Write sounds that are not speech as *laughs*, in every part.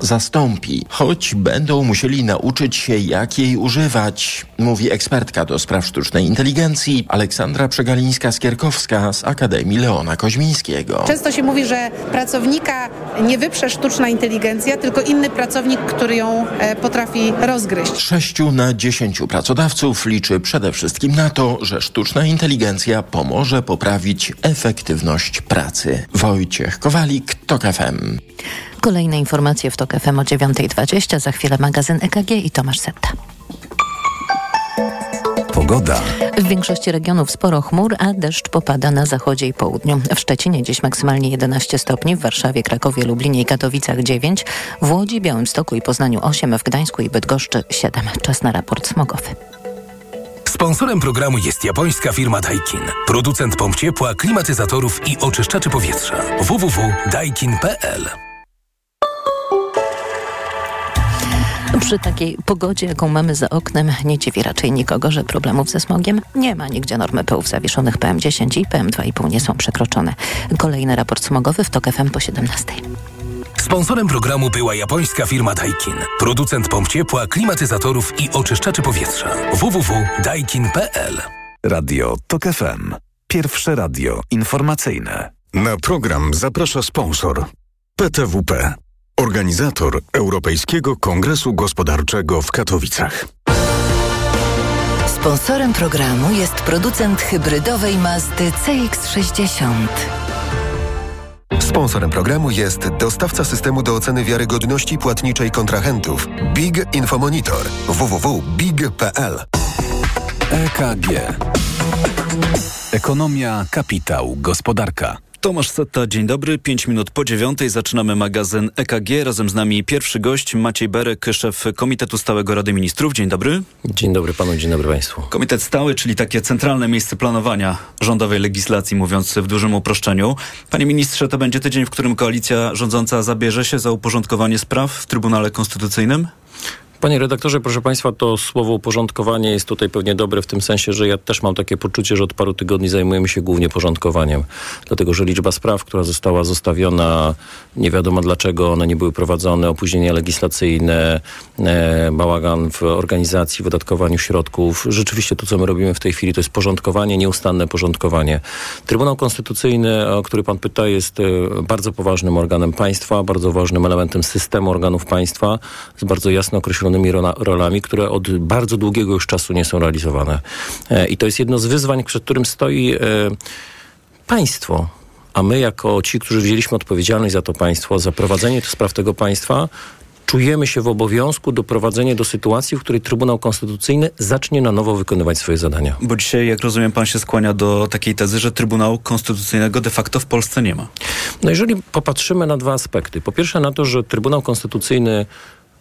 zastąpi, choć będą musieli nauczyć się, jak jej używać, mówi ekspertka do spraw sztucznej inteligencji Aleksandra Przegalińska-Skierkowska z Akademii Leona Koźmińskiego. Często się mówi, że pracownika nie wyprze sztuczna inteligencja, tylko inny pracownik, który ją e, potrafi rozgryźć. Sześciu na dziesięciu pracodawców liczy przede wszystkim na to, że sztuczna inteligencja pomoże poprawić efektywność pracy. Wojciech Kowalik, TOK FM. Kolejne informacje w TOK FM o 9.20, za chwilę magazyn EKG i Tomasz Setta. Pogoda. W większości regionów sporo chmur, a deszcz popada na zachodzie i południu. W Szczecinie dziś maksymalnie 11 stopni, w Warszawie, Krakowie, Lublinie i Katowicach 9, w Łodzi, Białymstoku i Poznaniu 8, w Gdańsku i Bydgoszczy 7. Czas na raport smogowy. Sponsorem programu jest japońska firma Daikin. Producent pomp ciepła, klimatyzatorów i oczyszczaczy powietrza. www.daikin.pl Przy takiej pogodzie, jaką mamy za oknem, nie dziwi raczej nikogo, że problemów ze smogiem nie ma. Nigdzie normy pyłów zawieszonych PM10 i PM2,5 nie są przekroczone. Kolejny raport smogowy w TOK FM po 17. Sponsorem programu była japońska firma Daikin. Producent pomp ciepła, klimatyzatorów i oczyszczaczy powietrza. www.daikin.pl Radio TOK FM. Pierwsze radio informacyjne. Na program zaprasza sponsor PTWP. Organizator Europejskiego Kongresu Gospodarczego w Katowicach. Sponsorem programu jest producent hybrydowej Mazdy CX-60. Sponsorem programu jest dostawca systemu do oceny wiarygodności płatniczej kontrahentów Big Infomonitor www.big.pl EKG. Ekonomia, kapitał, gospodarka. Tomasz Setta, dzień dobry. Pięć minut po dziewiątej zaczynamy magazyn EKG. Razem z nami pierwszy gość Maciej Berek, szef Komitetu Stałego Rady Ministrów. Dzień dobry. Dzień dobry panu, dzień dobry państwu. Komitet Stały, czyli takie centralne miejsce planowania rządowej legislacji, mówiąc w dużym uproszczeniu. Panie ministrze, to będzie tydzień, w którym koalicja rządząca zabierze się za uporządkowanie spraw w Trybunale Konstytucyjnym? Panie redaktorze, proszę Państwa, to słowo uporządkowanie jest tutaj pewnie dobre w tym sensie, że ja też mam takie poczucie, że od paru tygodni zajmujemy się głównie porządkowaniem. Dlatego, że liczba spraw, która została zostawiona, nie wiadomo dlaczego one nie były prowadzone, opóźnienia legislacyjne, e, bałagan w organizacji, wydatkowaniu środków. Rzeczywiście to, co my robimy w tej chwili, to jest porządkowanie, nieustanne porządkowanie. Trybunał Konstytucyjny, o który Pan pyta, jest e, bardzo poważnym organem państwa, bardzo ważnym elementem systemu organów państwa, z bardzo jasno określonym rolami, które od bardzo długiego już czasu nie są realizowane. E, I to jest jedno z wyzwań, przed którym stoi e, państwo. A my, jako ci, którzy wzięliśmy odpowiedzialność za to państwo, za prowadzenie spraw tego państwa, czujemy się w obowiązku doprowadzenia do sytuacji, w której Trybunał Konstytucyjny zacznie na nowo wykonywać swoje zadania. Bo dzisiaj, jak rozumiem, pan się skłania do takiej tezy, że Trybunału Konstytucyjnego de facto w Polsce nie ma. No jeżeli popatrzymy na dwa aspekty. Po pierwsze na to, że Trybunał Konstytucyjny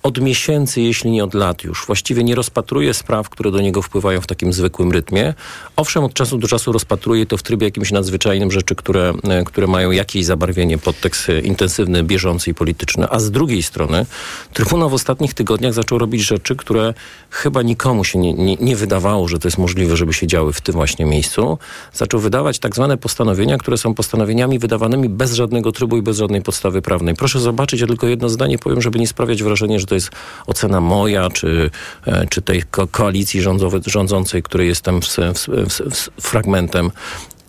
od miesięcy, jeśli nie od lat już, właściwie nie rozpatruje spraw, które do niego wpływają w takim zwykłym rytmie. Owszem, od czasu do czasu rozpatruje to w trybie jakimś nadzwyczajnym rzeczy, które, e, które mają jakieś zabarwienie, podtekst e, intensywny, bieżący i polityczny. A z drugiej strony Trybunał w ostatnich tygodniach zaczął robić rzeczy, które chyba nikomu się nie, nie, nie wydawało, że to jest możliwe, żeby się działy w tym właśnie miejscu. Zaczął wydawać tak zwane postanowienia, które są postanowieniami wydawanymi bez żadnego trybu i bez żadnej podstawy prawnej. Proszę zobaczyć, ja tylko jedno zdanie powiem, żeby nie sprawiać wrażenia, że to jest ocena moja, czy, e, czy tej ko koalicji rządzącej, której jestem w, w, w, fragmentem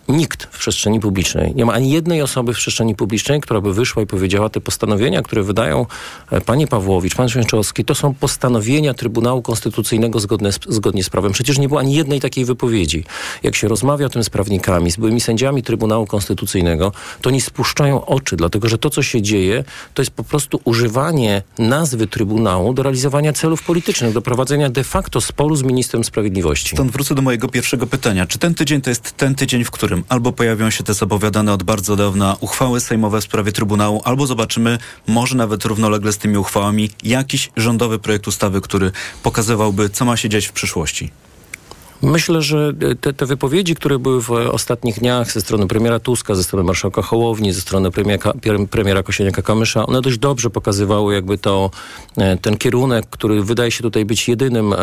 nikt w przestrzeni publicznej, nie ma ani jednej osoby w przestrzeni publicznej, która by wyszła i powiedziała, te postanowienia, które wydają e, pani Pawłowicz, pan Święczowski, to są postanowienia Trybunału Konstytucyjnego zgodne z, zgodnie z prawem. Przecież nie było ani jednej takiej wypowiedzi. Jak się rozmawia o tym z prawnikami, z byłymi sędziami Trybunału Konstytucyjnego, to nie spuszczają oczy, dlatego że to, co się dzieje, to jest po prostu używanie nazwy Trybunału do realizowania celów politycznych, do prowadzenia de facto sporu z ministrem sprawiedliwości. Stąd wrócę do mojego pierwszego pytania. Czy ten tydzień to jest ten tydzień, w którym albo pojawią się te zapowiadane od bardzo dawna uchwały sejmowe w sprawie Trybunału, albo zobaczymy, może nawet równolegle z tymi uchwałami, jakiś rządowy projekt ustawy, który pokazywałby, co ma się dziać w przyszłości. Myślę, że te, te, wypowiedzi, które były w ostatnich dniach ze strony premiera Tuska, ze strony marszałka Hołowni, ze strony premiera, premiera Kosieniaka-Kamysza, one dość dobrze pokazywały jakby to, e, ten kierunek, który wydaje się tutaj być jedynym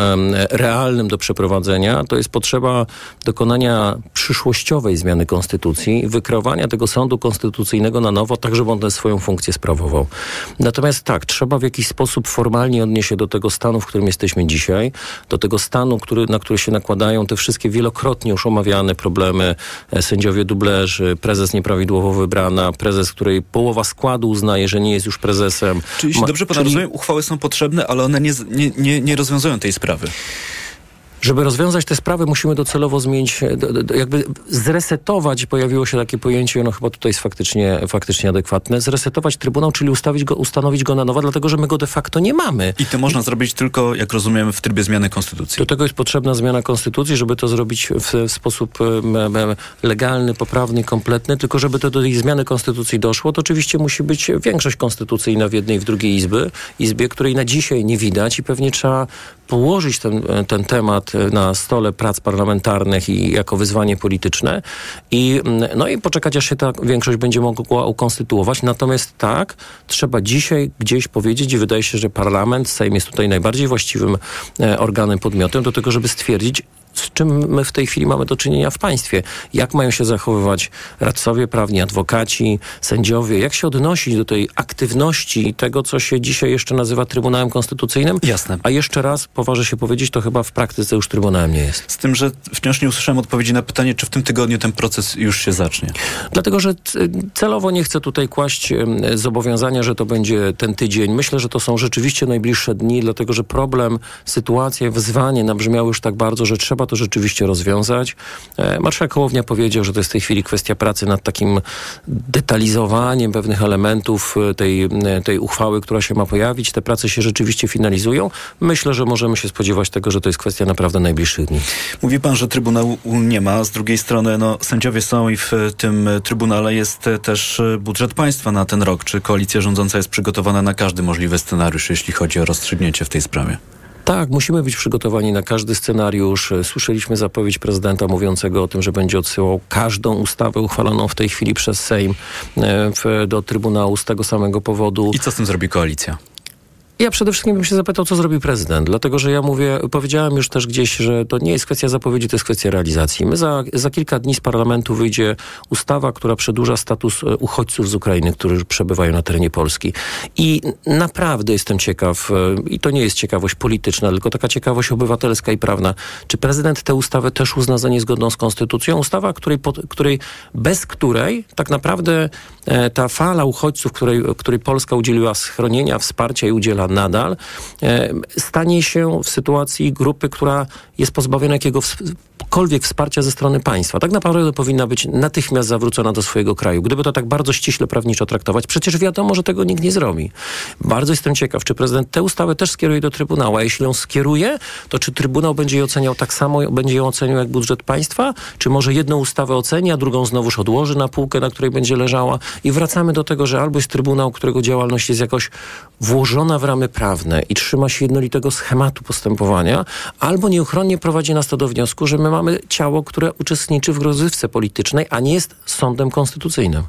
realnym do przeprowadzenia. To jest potrzeba dokonania przyszłościowej zmiany konstytucji, wykreowania tego sądu konstytucyjnego na nowo, tak żeby on swoją funkcję sprawował. Natomiast tak, trzeba w jakiś sposób formalnie odnieść się do tego stanu, w którym jesteśmy dzisiaj, do tego stanu, który, na który się nakładają te wszystkie wielokrotnie już omawiane problemy, e, sędziowie dublerzy, prezes nieprawidłowo wybrana, prezes, której połowa składu uznaje, że nie jest już prezesem. Czyli, jeśli dobrze pana czyli... rozumiem, uchwały są potrzebne, ale one nie, nie, nie, nie rozwiązują tej sprawy. Żeby rozwiązać te sprawy, musimy docelowo zmienić, jakby zresetować, pojawiło się takie pojęcie, ono chyba tutaj jest faktycznie, faktycznie adekwatne, zresetować Trybunał, czyli ustawić go, ustanowić go na nowo, dlatego że my go de facto nie mamy. I to można zrobić tylko, jak rozumiem, w trybie zmiany konstytucji. Do tego jest potrzebna zmiana konstytucji, żeby to zrobić w, w sposób legalny, poprawny, kompletny, tylko żeby to do tej zmiany konstytucji doszło, to oczywiście musi być większość konstytucyjna w jednej i w drugiej izby, izbie, której na dzisiaj nie widać i pewnie trzeba położyć ten, ten temat na stole prac parlamentarnych i jako wyzwanie polityczne i, no i poczekać, aż się ta większość będzie mogła ukonstytuować. Natomiast tak, trzeba dzisiaj gdzieś powiedzieć i wydaje się, że parlament, Sejm jest tutaj najbardziej właściwym e, organem, podmiotem do tego, żeby stwierdzić, z czym my w tej chwili mamy do czynienia w państwie. Jak mają się zachowywać radcowie prawni, adwokaci, sędziowie, jak się odnosić do tej aktywności tego, co się dzisiaj jeszcze nazywa Trybunałem Konstytucyjnym. Jasne. A jeszcze raz, poważę się powiedzieć, to chyba w praktyce już Trybunałem nie jest. Z tym, że wciąż nie usłyszałem odpowiedzi na pytanie, czy w tym tygodniu ten proces już się zacznie. Dlatego, że celowo nie chcę tutaj kłaść zobowiązania, że to będzie ten tydzień. Myślę, że to są rzeczywiście najbliższe dni, dlatego, że problem, sytuacja, wyzwanie nabrzmiały już tak bardzo, że trzeba to rzeczywiście rozwiązać. E, marszałek Hołownia powiedział, że to jest w tej chwili kwestia pracy nad takim detalizowaniem pewnych elementów e, tej, e, tej uchwały, która się ma pojawić. Te prace się rzeczywiście finalizują. Myślę, że możemy się spodziewać tego, że to jest kwestia naprawdę najbliższych dni. Mówi pan, że Trybunału nie ma. Z drugiej strony no, sędziowie są i w tym Trybunale jest też budżet państwa na ten rok. Czy koalicja rządząca jest przygotowana na każdy możliwy scenariusz, jeśli chodzi o rozstrzygnięcie w tej sprawie? Tak, musimy być przygotowani na każdy scenariusz. Słyszeliśmy zapowiedź prezydenta mówiącego o tym, że będzie odsyłał każdą ustawę uchwaloną w tej chwili przez Sejm e, do Trybunału z tego samego powodu. I co z tym zrobi koalicja? Ja przede wszystkim bym się zapytał, co zrobi prezydent, dlatego że ja mówię, powiedziałem już też gdzieś, że to nie jest kwestia zapowiedzi, to jest kwestia realizacji. My za, za kilka dni z parlamentu wyjdzie ustawa, która przedłuża status e, uchodźców z Ukrainy, którzy przebywają na terenie Polski. I naprawdę jestem ciekaw, e, i to nie jest ciekawość polityczna, tylko taka ciekawość obywatelska i prawna, czy prezydent tę ustawę też uzna za niezgodną z konstytucją? Ustawa, której, której, bez której tak naprawdę e, ta fala uchodźców, której, której Polska udzieliła schronienia, wsparcia i udziela nadal, e, stanie się w sytuacji grupy, która jest pozbawiona jakiegokolwiek wsparcia ze strony państwa. Tak naprawdę powinna być natychmiast zawrócona do swojego kraju. Gdyby to tak bardzo ściśle prawniczo traktować, przecież wiadomo, że tego nikt nie zrobi. Bardzo jestem ciekaw, czy prezydent tę ustawę też skieruje do Trybunału, a jeśli ją skieruje, to czy Trybunał będzie ją oceniał tak samo, będzie ją oceniał jak budżet państwa, czy może jedną ustawę oceni, a drugą znowuż odłoży na półkę, na której będzie leżała i wracamy do tego, że albo jest Trybunał, którego działalność jest jakoś włożona w ramy prawne i trzyma się jednolitego schematu postępowania, albo nieuchronnie prowadzi nas to do wniosku, że my mamy ciało, które uczestniczy w rozrywce politycznej, a nie jest sądem konstytucyjnym.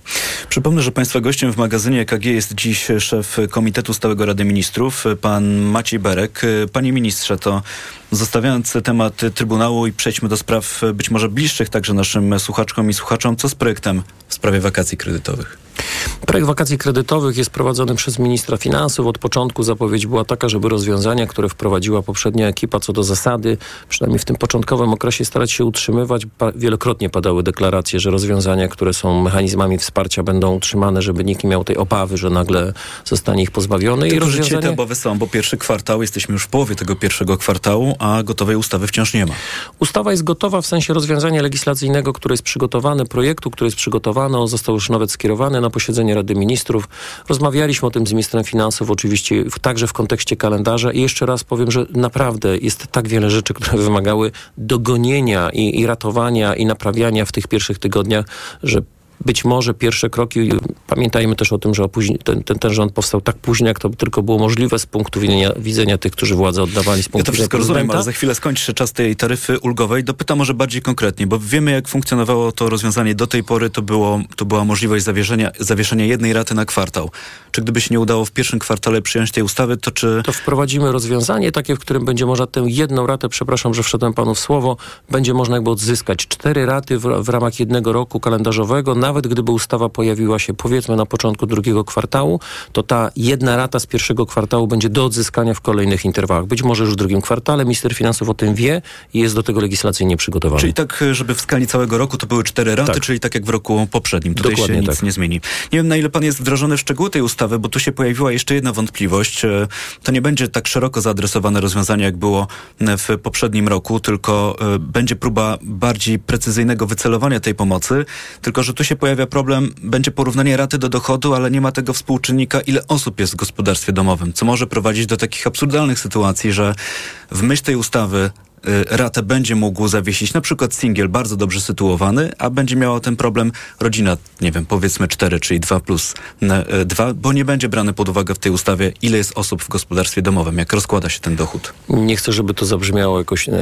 Przypomnę, że Państwa gościem w magazynie EKG jest dziś szef Komitetu Stałego Rady Ministrów, pan Maciej Berek. Panie ministrze, to Zostawiając temat Trybunału i przejdźmy do spraw być może bliższych także naszym słuchaczkom i słuchaczom, co z projektem w sprawie wakacji kredytowych? Projekt wakacji kredytowych jest prowadzony przez ministra finansów. Od początku zapowiedź była taka, żeby rozwiązania, które wprowadziła poprzednia ekipa co do zasady, przynajmniej w tym początkowym okresie starać się utrzymywać. Wielokrotnie padały deklaracje, że rozwiązania, które są mechanizmami wsparcia będą utrzymane, żeby nikt nie miał tej obawy, że nagle zostanie ich pozbawiony. Tylko, I rozwiązanie... te obawy są, bo pierwszy kwartał, jesteśmy już w połowie tego pierwszego kwartału, a gotowej ustawy wciąż nie ma. Ustawa jest gotowa w sensie rozwiązania legislacyjnego, które jest przygotowane, projektu, który jest przygotowany, on został już nawet skierowany na posiedzenie Rady Ministrów. Rozmawialiśmy o tym z ministrem finansów, oczywiście także w kontekście kalendarza i jeszcze raz powiem, że naprawdę jest tak wiele rzeczy, które wymagały dogonienia i, i ratowania i naprawiania w tych pierwszych tygodniach, że być może pierwsze kroki, pamiętajmy też o tym, że ten, ten, ten rząd powstał tak późno, jak to tylko było możliwe z punktu widzenia, widzenia tych, którzy władzę oddawali z punktu ja to wszystko widzenia rozumiem, ale za chwilę skończy się czas tej taryfy ulgowej. Dopytam może bardziej konkretnie, bo wiemy, jak funkcjonowało to rozwiązanie do tej pory. To, było, to była możliwość zawieszenia, zawieszenia jednej raty na kwartał. Czy gdyby się nie udało w pierwszym kwartale przyjąć tej ustawy, to czy... To wprowadzimy rozwiązanie takie, w którym będzie można tę jedną ratę, przepraszam, że wszedłem panu w słowo, będzie można jakby odzyskać. Cztery raty w, w ramach jednego roku kalendarzowego, nawet gdyby ustawa pojawiła się powiedzmy na początku drugiego kwartału, to ta jedna rata z pierwszego kwartału będzie do odzyskania w kolejnych interwałach. Być może już w drugim kwartale. Minister Finansów o tym wie i jest do tego legislacyjnie przygotowany. Czyli tak, żeby w skali całego roku to były cztery raty, tak. czyli tak jak w roku poprzednim. Tutaj Dokładnie się nic tak. nie zmieni. Nie wiem, na ile pan jest wdrożony w szczegóły tej ustawy, bo tu się pojawiła jeszcze jedna wątpliwość. E, to nie będzie tak szeroko zaadresowane rozwiązanie, jak było w poprzednim roku, tylko e, będzie próba bardziej precyzyjnego wycelowania tej pomocy. Tylko, że tu się pojawia problem, będzie porównanie raty do dochodu, ale nie ma tego współczynnika, ile osób jest w gospodarstwie domowym, co może prowadzić do takich absurdalnych sytuacji, że w myśl tej ustawy ratę będzie mógł zawiesić na przykład singiel bardzo dobrze sytuowany, a będzie miała ten problem rodzina, nie wiem, powiedzmy 4, czyli 2 plus 2, y, bo nie będzie brany pod uwagę w tej ustawie, ile jest osób w gospodarstwie domowym, jak rozkłada się ten dochód. Nie chcę, żeby to zabrzmiało jakoś e,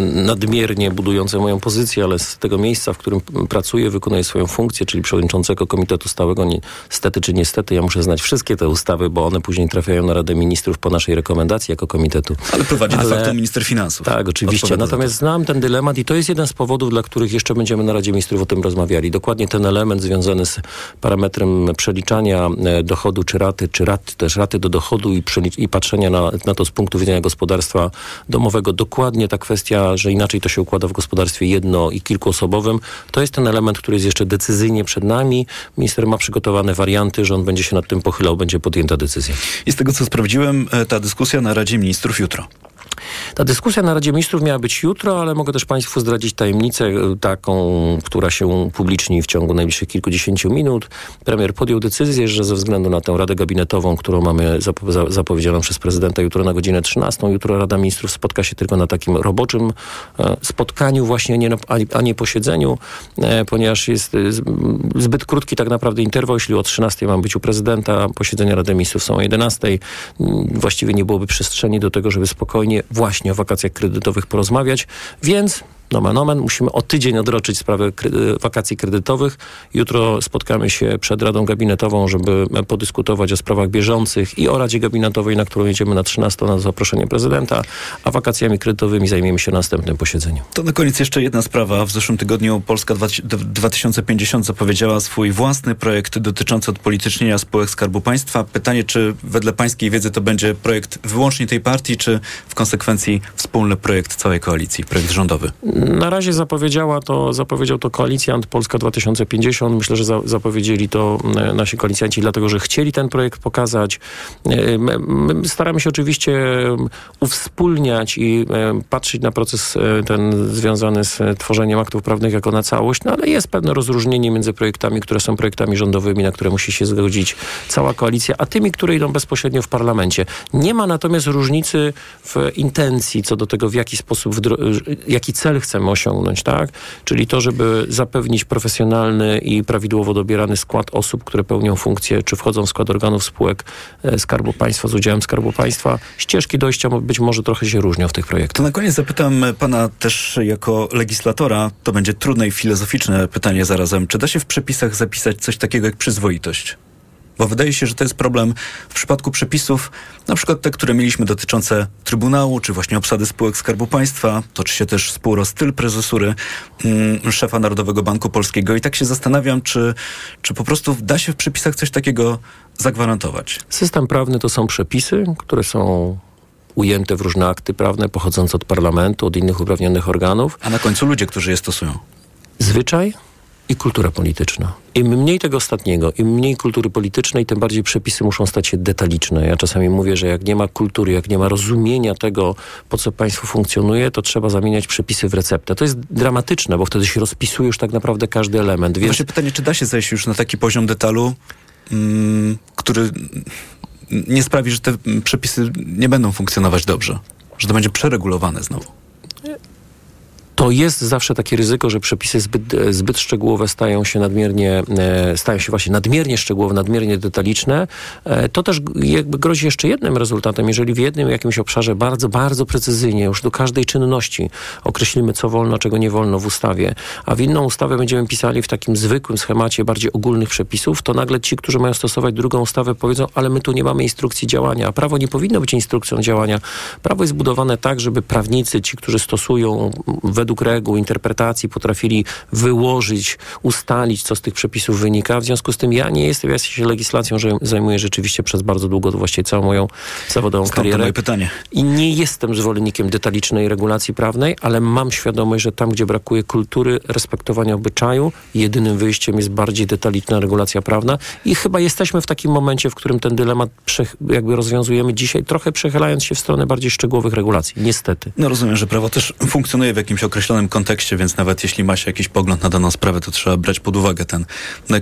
nadmiernie budujące moją pozycję, ale z tego miejsca, w którym pracuję, wykonuję swoją funkcję, czyli przewodniczącego Komitetu Stałego, niestety czy niestety, ja muszę znać wszystkie te ustawy, bo one później trafiają na Radę Ministrów po naszej rekomendacji jako komitetu. Ale prowadzi ale, de facto minister finansów. Tak, oczywiście. Natomiast znam ten dylemat i to jest jeden z powodów, dla których jeszcze będziemy na Radzie Ministrów o tym rozmawiali. Dokładnie ten element związany z parametrem przeliczania e, dochodu czy raty, czy rat, też raty do dochodu i, i patrzenia na, na to z punktu widzenia gospodarstwa domowego. Dokładnie ta kwestia, że inaczej to się układa w gospodarstwie jedno i kilkuosobowym, to jest ten element, który jest jeszcze decyzyjnie przed nami. Minister ma przygotowane warianty, że on będzie się nad tym pochylał, będzie podjęta decyzja. I z tego, co sprawdziłem, e, ta dyskusja na Radzie Ministrów jutro. Ta dyskusja na Radzie Ministrów miała być jutro, ale mogę też Państwu zdradzić tajemnicę e, taką, która się upubliczni w ciągu najbliższych kilkudziesięciu minut. Premier podjął decyzję, że ze względu na tę Radę Gabinetową, którą mamy zapowiedzianą przez prezydenta jutro na godzinę 13, jutro Rada Ministrów spotka się tylko na takim roboczym e, spotkaniu właśnie, nie, a nie posiedzeniu, e, ponieważ jest zbyt krótki tak naprawdę interwał. Jeśli o 13 mam być u prezydenta, posiedzenia Rady Ministrów są o 11. Właściwie nie byłoby przestrzeni do tego, żeby spokojnie właśnie o wakacjach kredytowych porozmawiać, więc nomen omen, musimy o tydzień odroczyć sprawę wakacji kredytowych. Jutro spotkamy się przed Radą Gabinetową, żeby podyskutować o sprawach bieżących i o Radzie Gabinetowej, na którą jedziemy na 13 na zaproszenie prezydenta, a wakacjami kredytowymi zajmiemy się na następnym posiedzeniu. To na koniec jeszcze jedna sprawa. W zeszłym tygodniu Polska 2050 zapowiedziała swój własny projekt dotyczący odpolitycznienia spółek Skarbu Państwa. Pytanie, czy wedle pańskiej wiedzy to będzie projekt wyłącznie tej partii, czy w konsekwencji wspólny projekt całej koalicji, projekt rządowy? Na razie zapowiedziała to, zapowiedział to koalicjant Polska 2050. Myślę, że za, zapowiedzieli to e, nasi koalicjanci, dlatego że chcieli ten projekt pokazać. E, my staramy się oczywiście uwspólniać i e, patrzeć na proces ten związany z tworzeniem aktów prawnych jako na całość, no ale jest pewne rozróżnienie między projektami, które są projektami rządowymi, na które musi się zgodzić cała koalicja, a tymi, które idą bezpośrednio w parlamencie. Nie ma natomiast różnicy w intencji co do tego, w jaki sposób, jaki cel chce chcemy osiągnąć, tak? Czyli to, żeby zapewnić profesjonalny i prawidłowo dobierany skład osób, które pełnią funkcje, czy wchodzą w skład organów spółek e, Skarbu Państwa z udziałem Skarbu Państwa. Ścieżki dojścia być może trochę się różnią w tych projektach. To na koniec zapytam pana też jako legislatora, to będzie trudne i filozoficzne pytanie zarazem. Czy da się w przepisach zapisać coś takiego jak przyzwoitość? Bo wydaje się, że to jest problem w przypadku przepisów, na przykład te, które mieliśmy dotyczące Trybunału, czy właśnie obsady spółek Skarbu Państwa. Toczy się też spór o styl prezesury mm, szefa Narodowego Banku Polskiego. I tak się zastanawiam, czy, czy po prostu da się w przepisach coś takiego zagwarantować. System prawny to są przepisy, które są ujęte w różne akty prawne pochodzące od parlamentu, od innych uprawnionych organów. A na końcu ludzie, którzy je stosują. Zwyczaj i kultura polityczna. Im mniej tego ostatniego, im mniej kultury politycznej, tym bardziej przepisy muszą stać się detaliczne. Ja czasami mówię, że jak nie ma kultury, jak nie ma rozumienia tego, po co państwo funkcjonuje, to trzeba zamieniać przepisy w receptę. To jest dramatyczne, bo wtedy się rozpisuje już tak naprawdę każdy element. Więc... Właśnie pytanie, czy da się zejść już na taki poziom detalu, mm, który nie sprawi, że te przepisy nie będą funkcjonować dobrze? Że to będzie przeregulowane znowu? To jest zawsze takie ryzyko, że przepisy zbyt, zbyt szczegółowe stają się nadmiernie, e, stają się właśnie nadmiernie szczegółowe, nadmiernie detaliczne. E, to też jakby grozi jeszcze jednym rezultatem. Jeżeli w jednym jakimś obszarze bardzo, bardzo precyzyjnie, już do każdej czynności określimy, co wolno, czego nie wolno w ustawie, a w inną ustawę będziemy pisali w takim zwykłym schemacie bardziej ogólnych przepisów, to nagle ci, którzy mają stosować drugą ustawę, powiedzą, ale my tu nie mamy instrukcji działania, a prawo nie powinno być instrukcją działania. Prawo jest budowane tak, żeby prawnicy, ci, którzy stosują według reguł, interpretacji, potrafili wyłożyć, ustalić, co z tych przepisów wynika. W związku z tym ja nie jestem, ja się legislacją że zajmuję rzeczywiście przez bardzo długo, właściwie całą moją zawodową Stąd karierę. moje pytanie. I nie jestem zwolennikiem detalicznej regulacji prawnej, ale mam świadomość, że tam, gdzie brakuje kultury, respektowania obyczaju, jedynym wyjściem jest bardziej detaliczna regulacja prawna i chyba jesteśmy w takim momencie, w którym ten dylemat jakby rozwiązujemy dzisiaj, trochę przechylając się w stronę bardziej szczegółowych regulacji. Niestety. No rozumiem, że prawo też funkcjonuje w jakimś określonym kontekście, więc nawet jeśli ma się jakiś pogląd na daną sprawę, to trzeba brać pod uwagę ten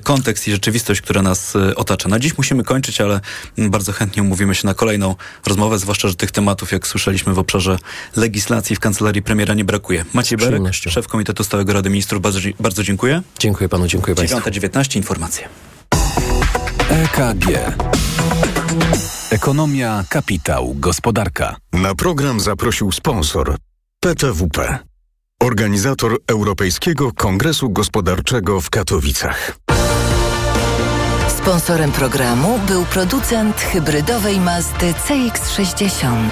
kontekst i rzeczywistość, która nas y, otacza. Na dziś musimy kończyć, ale mm, bardzo chętnie umówimy się na kolejną rozmowę, zwłaszcza, że tych tematów, jak słyszeliśmy w obszarze legislacji w kancelarii premiera nie brakuje. Maciej Berek, szef Komitetu Stałego Rady Ministrów, bardzo, bardzo dziękuję. Dziękuję panu, dziękuję państwu. 9.19 informacje. EKG. Ekonomia, kapitał, gospodarka. Na program zaprosił sponsor PTWP, organizator Europejskiego Kongresu Gospodarczego w Katowicach. Sponsorem programu był producent hybrydowej Mazdy CX-60.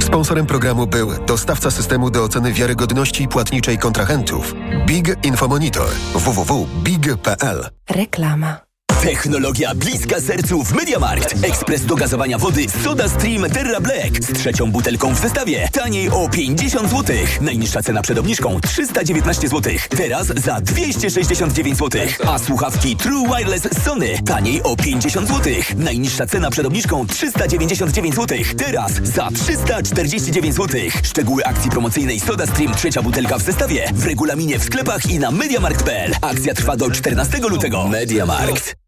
Sponsorem programu był dostawca systemu do oceny wiarygodności płatniczej kontrahentów Big Infomonitor www.big.pl. Reklama. Technologia bliska sercu w Mediamarkt. Ekspres do gazowania wody Soda Stream Terra Black z trzecią butelką w zestawie. Taniej o 50 zł. Najniższa cena przed obniżką 319 zł. Teraz za 269 zł. A słuchawki True Wireless Sony taniej o 50 zł. Najniższa cena przed obniżką 399 zł. Teraz za 349 zł. Szczegóły akcji promocyjnej Soda Stream trzecia butelka w zestawie w regulaminie w sklepach i na mediamarkt.pl. Akcja trwa do 14 lutego. Mediamarkt.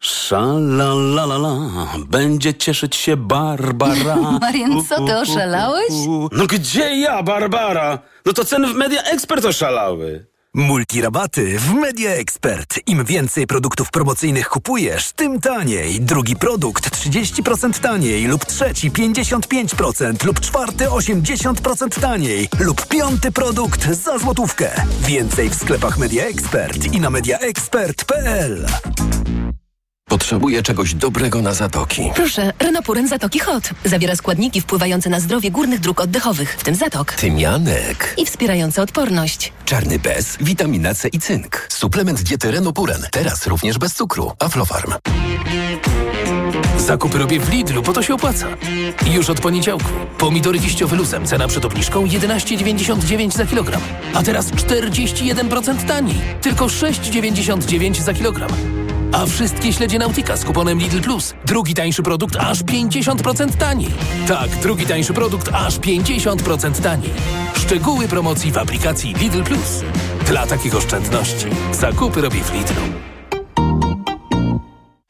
Szalalala, będzie cieszyć się Barbara. *laughs* Marian, co ty, oszalałeś? No gdzie ja, Barbara? No to ceny w Media Expert oszalały. Multirabaty w Media Expert. Im więcej produktów promocyjnych kupujesz, tym taniej. Drugi produkt 30% taniej lub trzeci 55% lub czwarty 80% taniej lub piąty produkt za złotówkę. Więcej w sklepach Media Expert i na mediaexpert.pl. Potrzebuję czegoś dobrego na zatoki. Proszę, Renopuren Zatoki Hot. Zawiera składniki wpływające na zdrowie górnych dróg oddechowych, w tym zatok. Tymianek. I wspierające odporność. Czarny bez, witamina C i cynk. Suplement diety Renopuren. Teraz również bez cukru. Aflofarm. Zakupy robię w Lidlu, bo to się opłaca. I już od poniedziałku. Pomidory liściowe luzem, cena przed obniżką 11,99 za kilogram. A teraz 41% taniej. Tylko 6,99 za kilogram. A wszystkie śledzie Nautika z kuponem Lidl Plus. Drugi tańszy produkt aż 50% taniej. Tak, drugi tańszy produkt aż 50% taniej. Szczegóły promocji w aplikacji Lidl Plus. Dla takich oszczędności zakupy robię w Lidlu.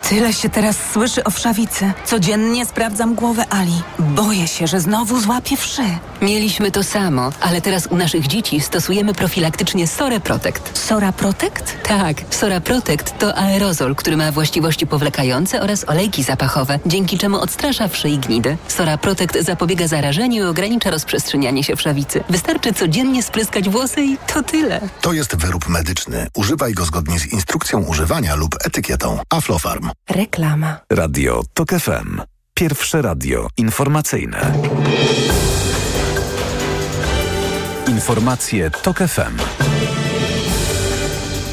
Tyle się teraz słyszy o wszawicy. Codziennie sprawdzam głowę Ali. Boję się, że znowu złapie wszy. Mieliśmy to samo, ale teraz u naszych dzieci stosujemy profilaktycznie Sora Protect. Sora Protect? Tak, Sora Protect to aerozol, który ma właściwości powlekające oraz olejki zapachowe, dzięki czemu odstrasza wszy i gnidy. Sora Protect zapobiega zarażeniu i ogranicza rozprzestrzenianie się wszawicy. Wystarczy codziennie spryskać włosy i to tyle. To jest wyrób medyczny. Używaj go zgodnie z instrukcją używania lub etykietą. Aflofarm. Reklama. Radio TOK FM. Pierwsze radio informacyjne. Informacje TOK FM.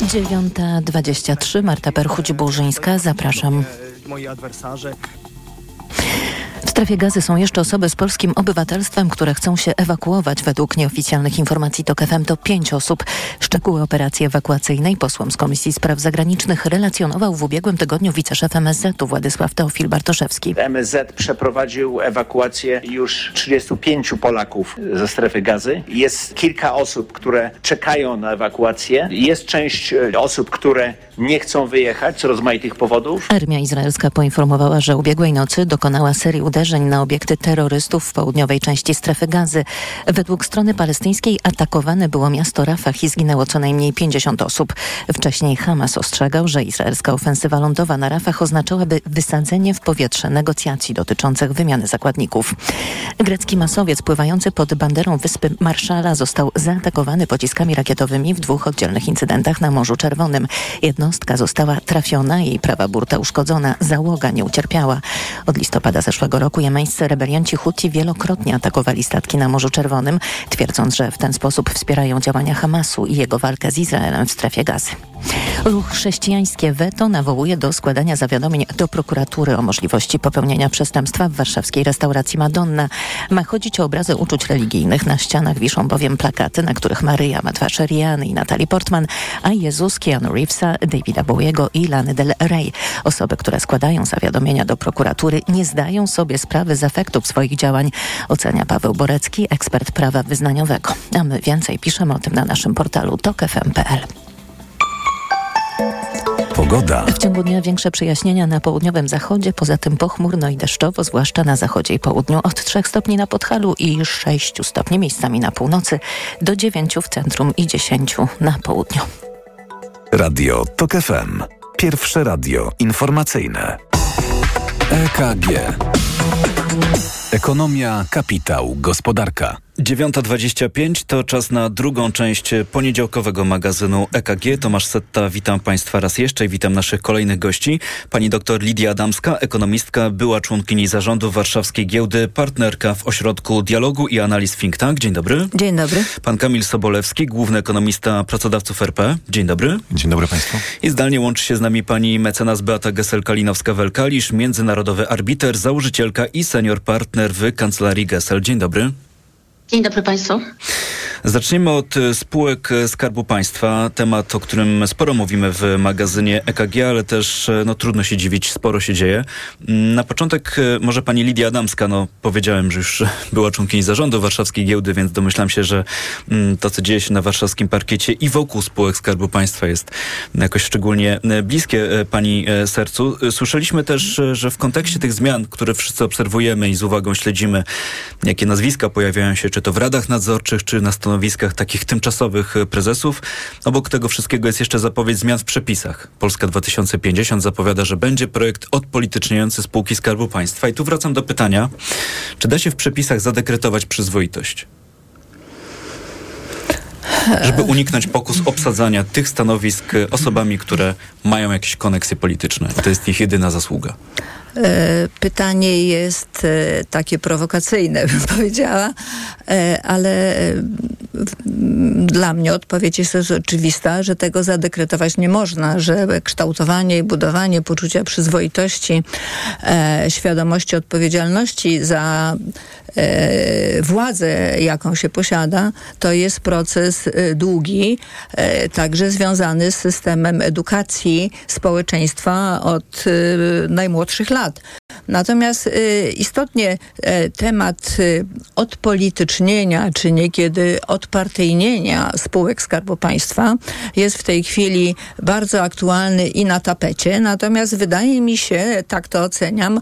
9.23 Marta Perchuć-Burzyńska, zapraszam. Moi adwersarze. Strefie gazy są jeszcze osoby z polskim obywatelstwem, które chcą się ewakuować. Według nieoficjalnych informacji TOK FM to pięć osób. Szczegóły operacji ewakuacyjnej posłom z Komisji Spraw Zagranicznych relacjonował w ubiegłym tygodniu wiceszef MSZ-u Władysław Teofil Bartoszewski. MSZ przeprowadził ewakuację już 35 Polaków ze strefy gazy. Jest kilka osób, które czekają na ewakuację. Jest część e, osób, które nie chcą wyjechać z rozmaitych powodów. Armia izraelska poinformowała, że ubiegłej nocy dokonała serii uderzeń na obiekty terrorystów w południowej części strefy gazy. Według strony palestyńskiej atakowane było miasto Rafah i zginęło co najmniej 50 osób. Wcześniej Hamas ostrzegał, że izraelska ofensywa lądowa na Rafah oznaczałaby wysadzenie w powietrze negocjacji dotyczących wymiany zakładników. Grecki masowiec pływający pod banderą wyspy Marszala został zaatakowany pociskami rakietowymi w dwóch oddzielnych incydentach na Morzu Czerwonym. Jednostka została trafiona, jej prawa burta uszkodzona, załoga nie ucierpiała. Od listopada zeszłego roku jemeńscy rebelianci Huti wielokrotnie atakowali statki na Morzu Czerwonym, twierdząc, że w ten sposób wspierają działania Hamasu i jego walkę z Izraelem w strefie gazy. Ruch chrześcijańskie Weto nawołuje do składania zawiadomień do prokuratury o możliwości popełnienia przestępstwa w warszawskiej restauracji Madonna. Ma chodzić o obrazy uczuć religijnych. Na ścianach wiszą bowiem plakaty, na których Maryja ma twarz Riany i Natalie Portman, a Jezus Keanu Reevesa, Davida Bowiego i Lany Del Rey. Osoby, które składają zawiadomienia do prokuratury nie zdają sobie sprawy z efektów swoich działań, ocenia Paweł Borecki, ekspert prawa wyznaniowego. A my więcej piszemy o tym na naszym portalu tokefm.pl. Pogoda. W ciągu dnia większe przejaśnienia na południowym zachodzie, poza tym pochmurno i deszczowo, zwłaszcza na zachodzie i południu od 3 stopni na Podhalu i 6 stopni miejscami na północy, do 9 w centrum i 10 na południu. Radio TOK FM. Pierwsze radio informacyjne. EKG. Ekonomia, kapitał, gospodarka. 9.25 to czas na drugą część poniedziałkowego magazynu EKG. Tomasz Setta, witam Państwa raz jeszcze i witam naszych kolejnych gości. Pani dr Lidia Adamska, ekonomistka, była członkini zarządu Warszawskiej Giełdy, partnerka w Ośrodku Dialogu i Analiz Think Tank. Dzień dobry. Dzień dobry. Pan Kamil Sobolewski, główny ekonomista pracodawców RP. Dzień dobry. Dzień dobry Państwu. I zdalnie łączy się z nami pani mecenas Beata Gesel-Kalinowska-Welkalisz, międzynarodowy arbiter, założycielka i senior partner w Kancelarii Gesel. Dzień dobry. Dzień dobry Państwu. Zaczniemy od e, spółek e, Skarbu Państwa. Temat, o którym sporo mówimy w magazynie EKG, ale też e, no, trudno się dziwić, sporo się dzieje. Mm, na początek może pani Lidia Adamska. No, powiedziałem, że już *laughs* była członkini zarządu Warszawskiej Giełdy, więc domyślam się, że mm, to, co dzieje się na warszawskim parkiecie i wokół spółek Skarbu Państwa jest jakoś szczególnie bliskie pani sercu. Słyszeliśmy też, że w kontekście tych zmian, które wszyscy obserwujemy i z uwagą śledzimy, jakie nazwiska pojawiają się, czy to w radach nadzorczych, czy na stanowiskach takich tymczasowych e, prezesów. Obok tego wszystkiego jest jeszcze zapowiedź zmian w przepisach. Polska 2050 zapowiada, że będzie projekt odpolityczniający spółki Skarbu Państwa. I tu wracam do pytania, czy da się w przepisach zadekretować przyzwoitość? żeby uniknąć pokus obsadzania tych stanowisk osobami, które mają jakieś koneksje polityczne. To jest ich jedyna zasługa. E, pytanie jest e, takie prowokacyjne, *laughs* bym powiedziała, e, ale dla mnie odpowiedź jest oczywista, że tego zadekretować nie można, że kształtowanie i budowanie poczucia przyzwoitości, świadomości odpowiedzialności za władzę, jaką się posiada, to jest proces długi, także związany z systemem edukacji społeczeństwa od najmłodszych lat. Natomiast y, istotnie temat odpolitycznienia, czy niekiedy odpartyjnienia spółek Skarbu Państwa jest w tej chwili bardzo aktualny i na tapecie. Natomiast wydaje mi się, tak to oceniam,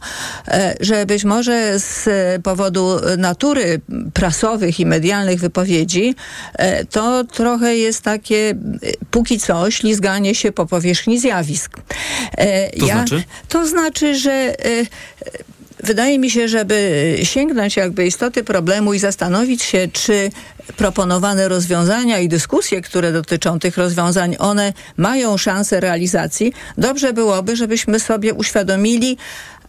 e, że być może z powodu natury prasowych i medialnych wypowiedzi e, to trochę jest takie póki co ślizganie się po powierzchni zjawisk. E, to ja, znaczy? To znaczy, że wydaje mi się, żeby sięgnąć jakby istoty problemu i zastanowić się, czy proponowane rozwiązania i dyskusje, które dotyczą tych rozwiązań, one mają szansę realizacji, dobrze byłoby, żebyśmy sobie uświadomili,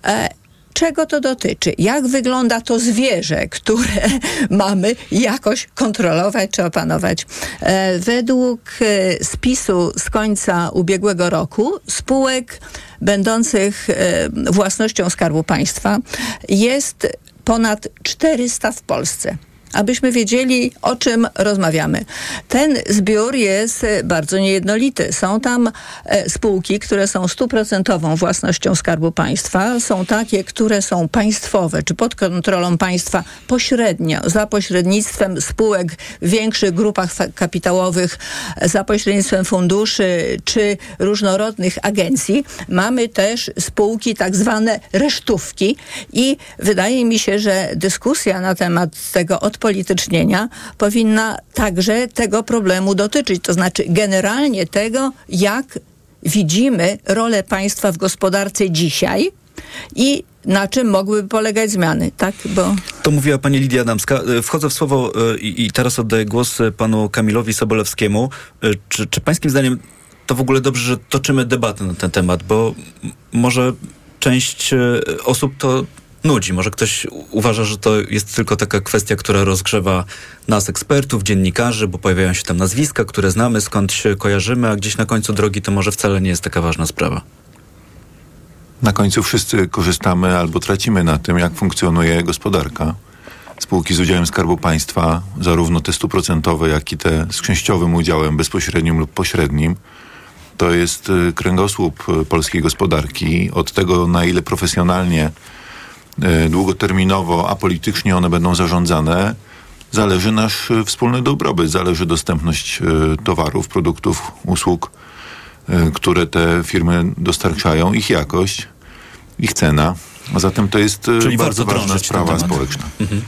e, czego to dotyczy, jak wygląda to zwierzę, które *laughs* mamy jakoś kontrolować czy opanować. E, według e, spisu z końca ubiegłego roku spółek będących e, własnością Skarbu Państwa jest ponad 400 w Polsce abyśmy wiedzieli, o czym rozmawiamy. Ten zbiór jest e, bardzo niejednolity. Są tam e, spółki, które są stuprocentową własnością Skarbu Państwa. Są takie, które są państwowe, czy pod kontrolą państwa pośrednio, za pośrednictwem spółek w większych grupach kapitałowych, za pośrednictwem funduszy, czy różnorodnych agencji. Mamy też spółki tak zwane resztówki i wydaje mi się, że dyskusja na temat tego odpowiedzi upolitycznienia powinna także tego problemu dotyczyć. To znaczy generalnie tego, jak widzimy rolę państwa w gospodarce dzisiaj i na czym mogłyby polegać zmiany, tak? Bo... To mówiła pani Lidia Adamska. E, wchodzę w słowo e, i, i teraz oddaję głos e, panu Kamilowi Sobolewskiemu. Czy, czy pańskim zdaniem to w ogóle dobrze, że toczymy debatę na ten temat, bo może część osób to nudzi. Może ktoś uważa, że to jest tylko taka kwestia, która rozgrzewa nas, ekspertów, dziennikarzy, bo pojawiają się tam nazwiska, które znamy, skąd się kojarzymy, a gdzieś na końcu drogi to może wcale nie jest taka ważna sprawa. Na końcu wszyscy korzystamy albo tracimy na tym, jak funkcjonuje gospodarka. Spółki z udziałem Skarbu Państwa, zarówno te stuprocentowe, jak i te z częściowym udziałem bezpośrednim lub pośrednim, to jest y, kręgosłup y, polskiej gospodarki. Od tego, na ile profesjonalnie E, długoterminowo, apolitycznie one będą zarządzane, zależy nasz e, wspólny dobrobyt, zależy dostępność e, towarów, produktów, usług, które te firmy dostarczają, ich jakość, ich cena. A zatem to jest Czyli bardzo ważna sprawa społeczna. Mhm.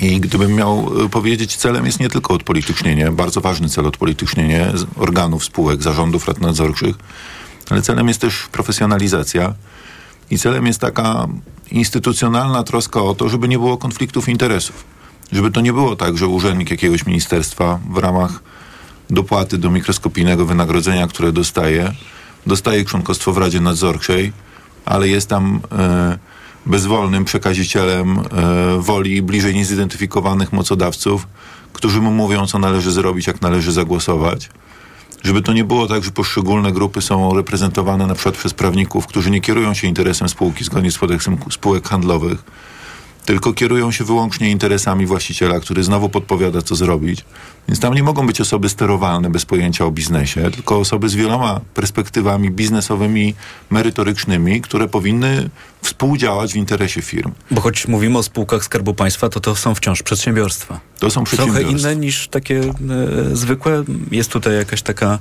I gdybym miał powiedzieć, celem jest nie tylko odpolitycznienie, bardzo ważny cel odpolitycznienie organów, spółek, zarządów, rad nadzorczych, ale celem jest też profesjonalizacja i celem jest taka instytucjonalna troska o to, żeby nie było konfliktów interesów. Żeby to nie było tak, że urzędnik jakiegoś ministerstwa w ramach dopłaty do mikroskopijnego wynagrodzenia, które dostaje, dostaje członkostwo w Radzie Nadzorczej, ale jest tam e, bezwolnym przekazicielem e, woli bliżej niezidentyfikowanych mocodawców, którzy mu mówią, co należy zrobić, jak należy zagłosować żeby to nie było tak, że poszczególne grupy są reprezentowane na przykład przez prawników, którzy nie kierują się interesem spółki zgodnie z kodeksem spółek handlowych, tylko kierują się wyłącznie interesami właściciela, który znowu podpowiada, co zrobić. Więc tam nie mogą być osoby sterowalne bez pojęcia o biznesie, tylko osoby z wieloma perspektywami biznesowymi, merytorycznymi, które powinny współdziałać w interesie firm. Bo choć mówimy o spółkach Skarbu Państwa, to to są wciąż przedsiębiorstwa. To są. Trochę inne niż takie e, zwykłe. Jest tutaj jakaś taka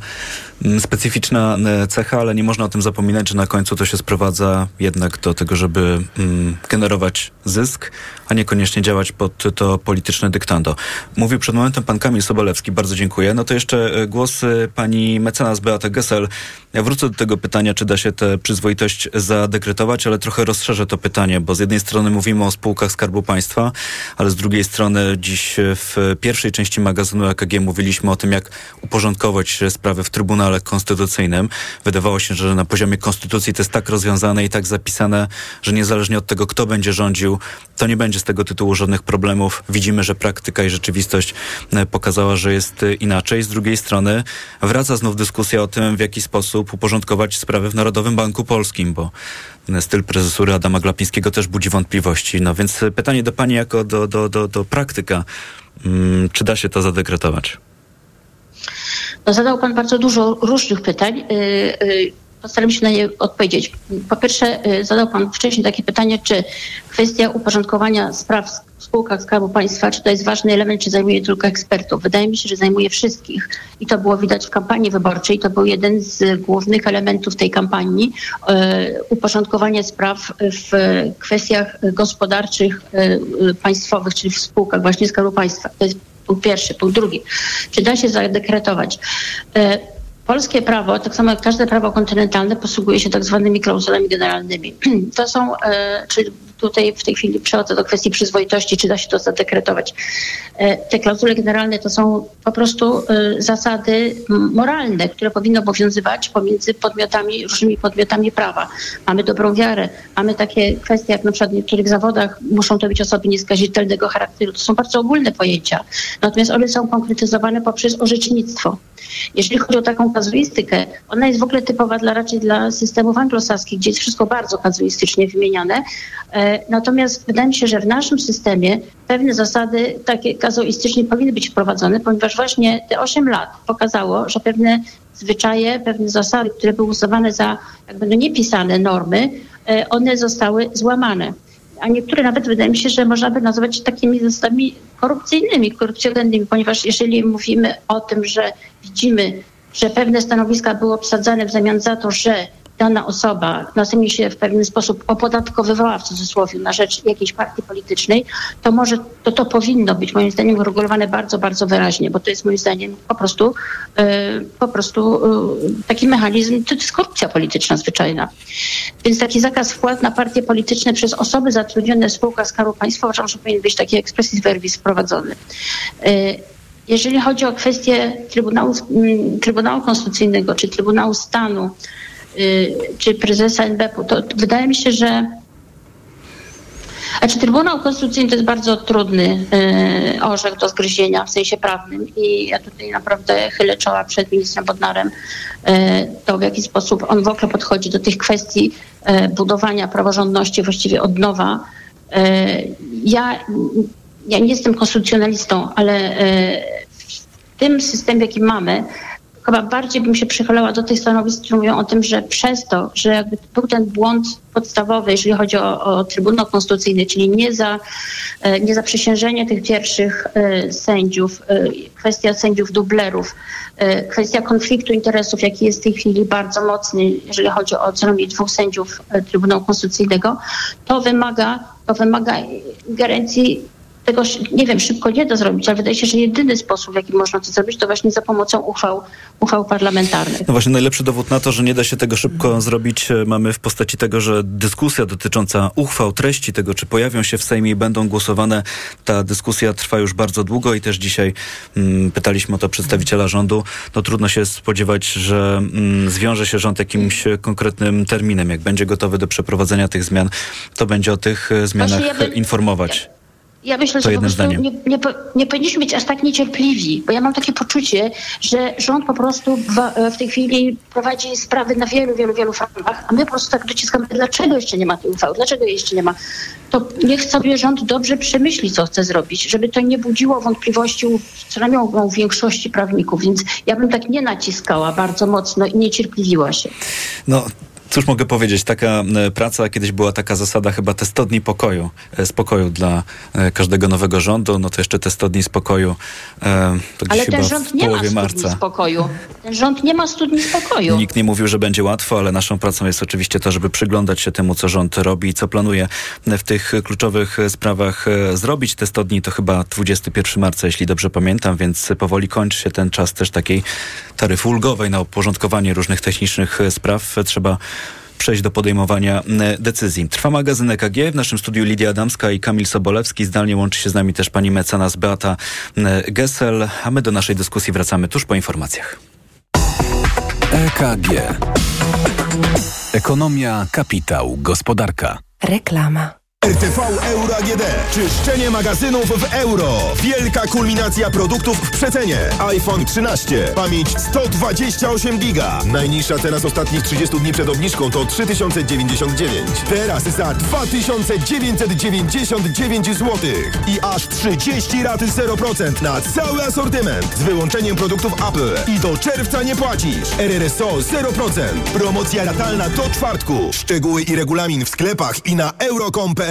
m, specyficzna e, cecha, ale nie można o tym zapominać, że na końcu to się sprowadza jednak do tego, żeby m, generować zysk, a niekoniecznie działać pod to polityczne dyktando. Mówił przed momentem pan Kamil Sobolewski, bardzo dziękuję. No to jeszcze e, głos pani mecenas Beata Gessel. Ja wrócę do tego pytania, czy da się tę przyzwoitość zadekretować, ale trochę rozszerzę to pytanie, bo z jednej strony mówimy o spółkach Skarbu Państwa, ale z drugiej strony dziś w pierwszej części magazynu EKG mówiliśmy o tym, jak uporządkować sprawy w Trybunale Konstytucyjnym. Wydawało się, że na poziomie konstytucji to jest tak rozwiązane i tak zapisane, że niezależnie od tego, kto będzie rządził, to nie będzie z tego tytułu żadnych problemów. Widzimy, że praktyka i rzeczywistość e, pokazała, że jest inaczej. Z drugiej strony wraca znów dyskusja o tym, w jaki sposób uporządkować sprawy w Narodowym Banku Polskim, bo styl prezesury Adama Glapińskiego też budzi wątpliwości. No więc pytanie do pani jako do, do, do, do praktyka. Hmm, czy da się to zadekretować? No, zadał pan bardzo dużo różnych pytań. Postaram się na nie odpowiedzieć. Po pierwsze, yy, zadał pan wcześniej takie pytanie, czy kwestia uporządkowania spraw spółkach Skarbu Państwa, czy to jest ważny element, czy zajmuje tylko ekspertów. Wydaje mi się, że zajmuje wszystkich i to było widać w kampanii wyborczej. To był jeden z głównych elementów tej kampanii. E, uporządkowanie spraw w kwestiach gospodarczych e, państwowych, czyli w spółkach właśnie Skarbu Państwa. To jest punkt pierwszy. Punkt drugi. Czy da się zadekretować? E, polskie prawo, tak samo jak każde prawo kontynentalne, posługuje się tak zwanymi klauzulami generalnymi. *clears throat* To są, czyli tutaj w tej chwili przechodzę do kwestii przyzwoitości, czy da się to zadekretować. E, te klauzule generalne to są po prostu e, zasady moralne, które powinny obowiązywać pomiędzy podmiotami, różnymi podmiotami prawa. Mamy dobrą wiarę, mamy takie kwestie jak na przykład w niektórych zawodach muszą to być osoby nieskazitelnego charakteru. To są bardzo ogólne pojęcia. Natomiast one są konkretyzowane poprzez orzecznictwo. Jeżeli chodzi o taką kazuistykę, ona jest w ogóle typowa dla, raczej dla systemów anglosaskich, gdzie jest wszystko bardzo kazuistycznie wymieniane. Natomiast wydaje mi się, że w naszym systemie pewne zasady takie kazuistycznie powinny być wprowadzone, ponieważ właśnie te 8 lat pokazało, że pewne zwyczaje, pewne zasady, które były uznawane za jakby no niepisane normy, e, one zostały złamane. A niektóre nawet wydaje mi się, że można by nazwać takimi zasadami korupcyjnymi, korupcjogennymi, ponieważ jeżeli mówimy o tym, że widzimy, że pewne stanowiska były obsadzane w zamian za to, że dana osoba następnie się w pewien sposób opodatkowywała w cudzysłowie na rzecz jakiejś partii politycznej, to może to, to powinno być moim zdaniem uregulowane bardzo, bardzo wyraźnie, bo to jest moim zdaniem po prostu, yy, po prostu yy, taki mechanizm, to jest korupcja polityczna zwyczajna. Więc taki zakaz wpłat na partie polityczne przez osoby zatrudnione w spółkach Skarbu Państwa uważam, że powinien być taki expressis verbis wprowadzony. Yy, jeżeli chodzi o kwestię Trybunału, mm, Trybunału Konstytucyjnego czy Trybunału Stanu, czy prezesa NBP-u, to wydaje mi się, że znaczy Trybunał Konstytucyjny to jest bardzo trudny y, orzech do zgryzienia w sensie prawnym i ja tutaj naprawdę chylę czoła przed ministrem Bodnarem y, to w jaki sposób on w ogóle podchodzi do tych kwestii y, budowania praworządności właściwie od nowa. Y, ja, ja nie jestem konstytucjonalistą, ale y, w tym systemie, jaki mamy, chyba bardziej bym się przychylała do tych stanowisk, które mówią o tym, że przez to, że jakby był ten błąd podstawowy, jeżeli chodzi o, o Trybunał Konstytucyjny, czyli nie za, e, nie za przysiężenie tych pierwszych e, sędziów, e, kwestia sędziów dublerów, kwestia konfliktu interesów, jaki jest w tej chwili bardzo mocny, jeżeli chodzi o co najmniej dwóch sędziów Trybunału Konstytucyjnego, to wymaga, to wymaga ingerencji tego, nie wiem, szybko nie da zrobić, ale wydaje się, że jedyny sposób, w jaki można to zrobić, to właśnie za pomocą uchwał, uchwał parlamentarnych. No właśnie najlepszy dowód na to, że nie da się tego szybko zrobić, e, mamy w postaci tego, że dyskusja dotycząca uchwał, treści tego, czy pojawią się w Sejmie i będą głosowane, ta dyskusja trwa już bardzo długo i też dzisiaj mm, pytaliśmy o to przedstawiciela rządu. No trudno się spodziewać, że mm, zwiąże się rząd jakimś konkretnym terminem. Jak będzie gotowy do przeprowadzenia tych zmian, to będzie o tych e, zmianach ja informować. Ja myślę, że po prostu nie, nie, nie, powinniśmy być aż tak niecierpliwi, bo ja mam takie poczucie, że rząd po prostu w, w, tej chwili prowadzi sprawy na wielu, wielu, wielu frontach, a my po prostu tak dociskamy, dlaczego jeszcze nie ma tej uchwały, dlaczego jeszcze nie ma. To niech sobie rząd dobrze przemyśli, co chce zrobić, żeby to nie budziło wątpliwości u, co najmniej u większości prawników, więc ja bym tak nie naciskała bardzo mocno i niecierpliwiła się. No, Cóż mogę powiedzieć, taka e, praca, kiedyś była taka zasada chyba te 100 dni pokoju, e, spokoju dla e, każdego nowego rządu, no to jeszcze te 100 dni spokoju to Ale ten rząd nie ma 100 marca. dni spokoju. Ten rząd nie ma 100 dni spokoju. Nikt nie mówił, że będzie łatwo, ale naszą pracą jest oczywiście to, żeby przyglądać się temu, co rząd robi i co planuje w tych kluczowych sprawach zrobić. Te 100 dni to chyba 21 marca, jeśli dobrze pamiętam, więc powoli kończy się ten czas też takiej taryfy ulgowej na uporządkowanie różnych technicznych spraw. Trzeba przejść do podejmowania decyzji. Trwa magazyn EKG. W naszym studiu Lidia Adamska i Kamil Sobolewski. Zdalnie łączy się z nami też pani mecenas Beata Gessel, a my do naszej dyskusji wracamy tuż po informacjach. EKG. Ekonomia, kapitał, gospodarka. Reklama. RTV Euro AGD. Czyszczenie magazynów w euro. Wielka kulminacja produktów w przecenie. iPhone 13. Pamięć 128 giga. Najniższa teraz ostatnich 30 dni przed obniżką to 3099. Teraz za 2999 zł. I aż 30 raty 0% na cały asortyment. Z wyłączeniem produktów Apple. I do czerwca nie płacisz. RRSO 0%. Promocja ratalna do czwartku. Szczegóły i regulamin w sklepach i na euro.com.pl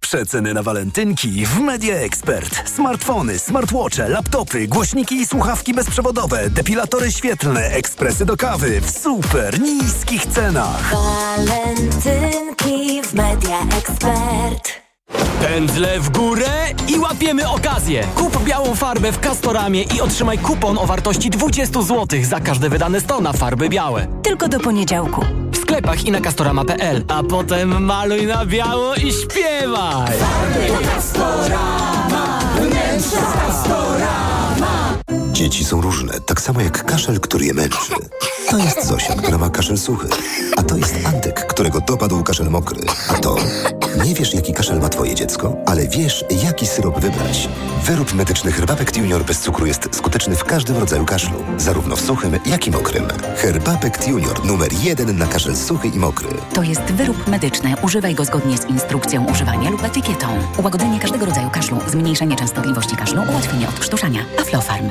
Przeceny na walentynki w Media Expert. Smartfony, smartwatche, laptopy, głośniki i słuchawki bezprzewodowe, depilatory świetlne, ekspresy do kawy w super niskich cenach. Walentynki w Media Expert. Pędzle w górę i łapiemy okazję. Kup białą farbę w Castoramie i otrzymaj kupon o wartości 20 zł za każde wydane 100 na farby białe. Tylko do poniedziałku. W sklepach i na castorama.pl, a potem maluj na biało i śpiewaj. Castorama, wnętrza Castorama. Dzieci są różne, tak samo jak kaszel, który je męczy. To jest Zosia, która ma kaszel suchy. A to jest Antek, którego dopadł kaszel mokry. A to... Nie wiesz, jaki kaszel ma twoje dziecko, ale wiesz, jaki syrop wybrać. Wyrób medyczny Herbapekt Junior bez cukru jest skuteczny w każdym rodzaju kaszlu. Zarówno w suchym, jak i mokrym. Herbapekt Junior numer jeden na kaszel suchy i mokry. To jest wyrób medyczny. Używaj go zgodnie z instrukcją używania lub etykietą. Ułagodzenie każdego rodzaju kaszlu, zmniejszenie częstotliwości kaszlu, ułatwienie odkrztuszania. Aflofarm.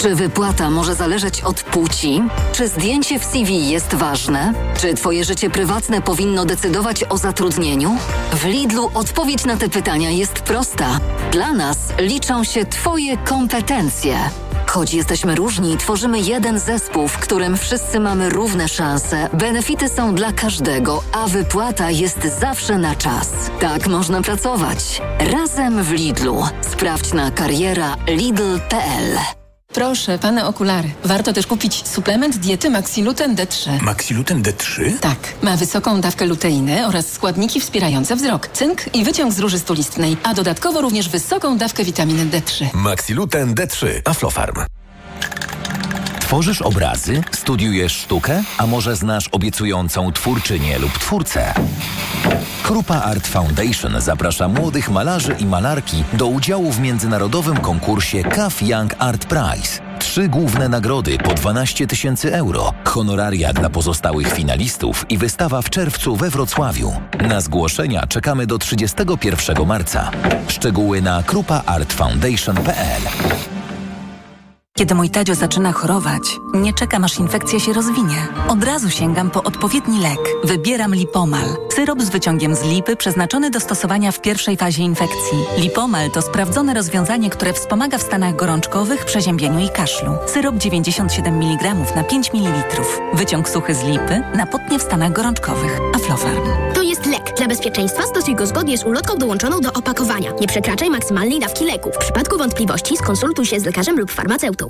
Czy wypłata może zależeć od płci? Czy zdjęcie w CV jest ważne? Czy twoje życie prywatne powinno decydować o zatrudnieniu? W Lidlu odpowiedź na te pytania jest prosta. Dla nas liczą się twoje kompetencje. Choć jesteśmy różni, tworzymy jeden zespół, w którym wszyscy mamy równe szanse. Benefity są dla każdego, a wypłata jest zawsze na czas. Tak można pracować. Razem w Lidlu. Sprawdź na kariera lidl.pl. Proszę, pane okulary. Warto też kupić suplement diety Maxiluten D3. Maxiluten D3? Tak, ma wysoką dawkę luteiny oraz składniki wspierające wzrok, cynk i wyciąg z róży stulistnej, a dodatkowo również wysoką dawkę witaminy D3. Maxiluten D3. Aflofarm. Tworzysz obrazy? Studiujesz sztukę? A może znasz obiecującą twórczynię lub twórcę? Krupa Art Foundation zaprasza młodych malarzy i malarki do udziału w międzynarodowym konkursie CAF Young Art Prize. Trzy główne nagrody po 12 tysięcy euro, honoraria dla pozostałych finalistów i wystawa w czerwcu we Wrocławiu. Na zgłoszenia czekamy do 31 marca. Szczegóły na krupaartfoundation.pl Kiedy mój Tadzio zaczyna chorować, nie czekam aż infekcja się rozwinie. Od razu sięgam po odpowiedni lek. Wybieram Lipomal. Syrop z wyciągiem z lipy przeznaczony do stosowania w pierwszej fazie infekcji. Lipomal to sprawdzone rozwiązanie, które wspomaga w stanach gorączkowych, przeziębieniu i kaszlu. Syrop 97 mg na 5 ml. Wyciąg suchy z lipy na potnie w stanach gorączkowych. Aflofarm. To jest lek. Dla bezpieczeństwa stosuj go zgodnie z ulotką dołączoną do opakowania. Nie przekraczaj maksymalnej dawki leku. W przypadku wątpliwości skonsultuj się z lekarzem lub farmaceutą.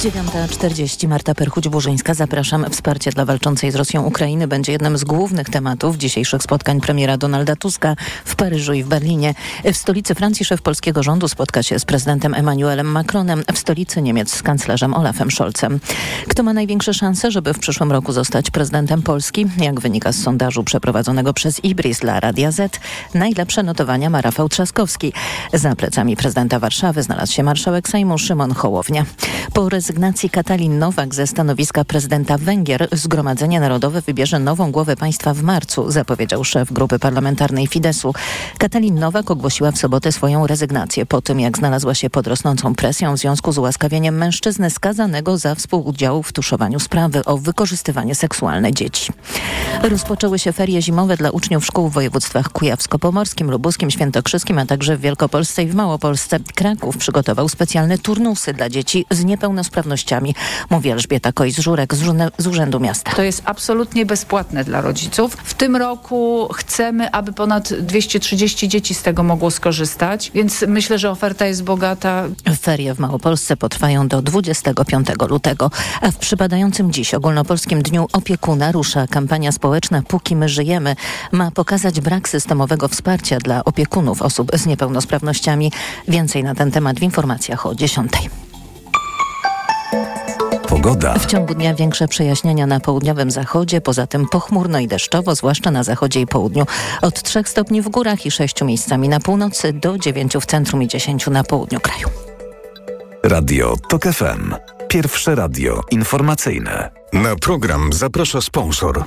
9.40 Marta Perchuć-Burzyńska. Zapraszam. Wsparcie dla walczącej z Rosją Ukrainy będzie jednym z głównych tematów dzisiejszych spotkań premiera Donalda Tuska w Paryżu i w Berlinie. W stolicy Francji szef polskiego rządu spotka się z prezydentem Emmanuelem Macronem, w stolicy Niemiec z kanclerzem Olafem Scholzem. Kto ma największe szanse, żeby w przyszłym roku zostać prezydentem Polski? Jak wynika z sondażu przeprowadzonego przez Ibris dla Radia Z, najlepsze notowania ma Rafał Trzaskowski. Za plecami prezydenta Warszawy znalazł się marszałek Sejmu Szymon Hołownia. Po rezygnacji Katalin Nowak ze stanowiska prezydenta Węgier Zgromadzenie Narodowe wybierze nową głowę państwa w marcu, zapowiedział szef grupy parlamentarnej Fidesu. Katalin Nowak ogłosiła w sobotę swoją rezygnację po tym, jak znalazła się pod rosnącą presją w związku z ułaskawieniem mężczyzny skazanego za współudział w tuszowaniu sprawy o wykorzystywanie seksualne dzieci. Rozpoczęły się ferie zimowe dla uczniów szkół w województwach kujawsko-pomorskim, lubuskim, świętokrzyskim, a także w Wielkopolsce i w Małopolsce. Kraków przygotował specjalne turnusy dla dzieci z niepełnosprawnościami, mówi Elżbieta Kojs-Żurek z Urzędu Miasta. To jest absolutnie bezpłatne dla rodziców. W tym roku chcemy, aby ponad 230 dzieci z tego mogło skorzystać, więc myślę, że oferta jest bogata. Ferie w Małopolsce potrwają do 25 lutego, a w przypadającym dziś ogólnopolskim Dniu Opiekuna rusza kampania społeczna Póki my żyjemy. Ma pokazać brak systemowego wsparcia dla opiekunów osób z niepełnosprawnościami. Więcej na ten temat w informacjach o 10. Pogoda. W ciągu dnia większe przejaśnienia na południowym zachodzie, poza tym pochmurno i deszczowo, zwłaszcza na zachodzie i południu. Od 3 stopni w górach i 6 miejscami na północy do 9 w centrum i 10 na południu kraju. Radio TOK FM. Pierwsze radio informacyjne. Na program zaprasza sponsor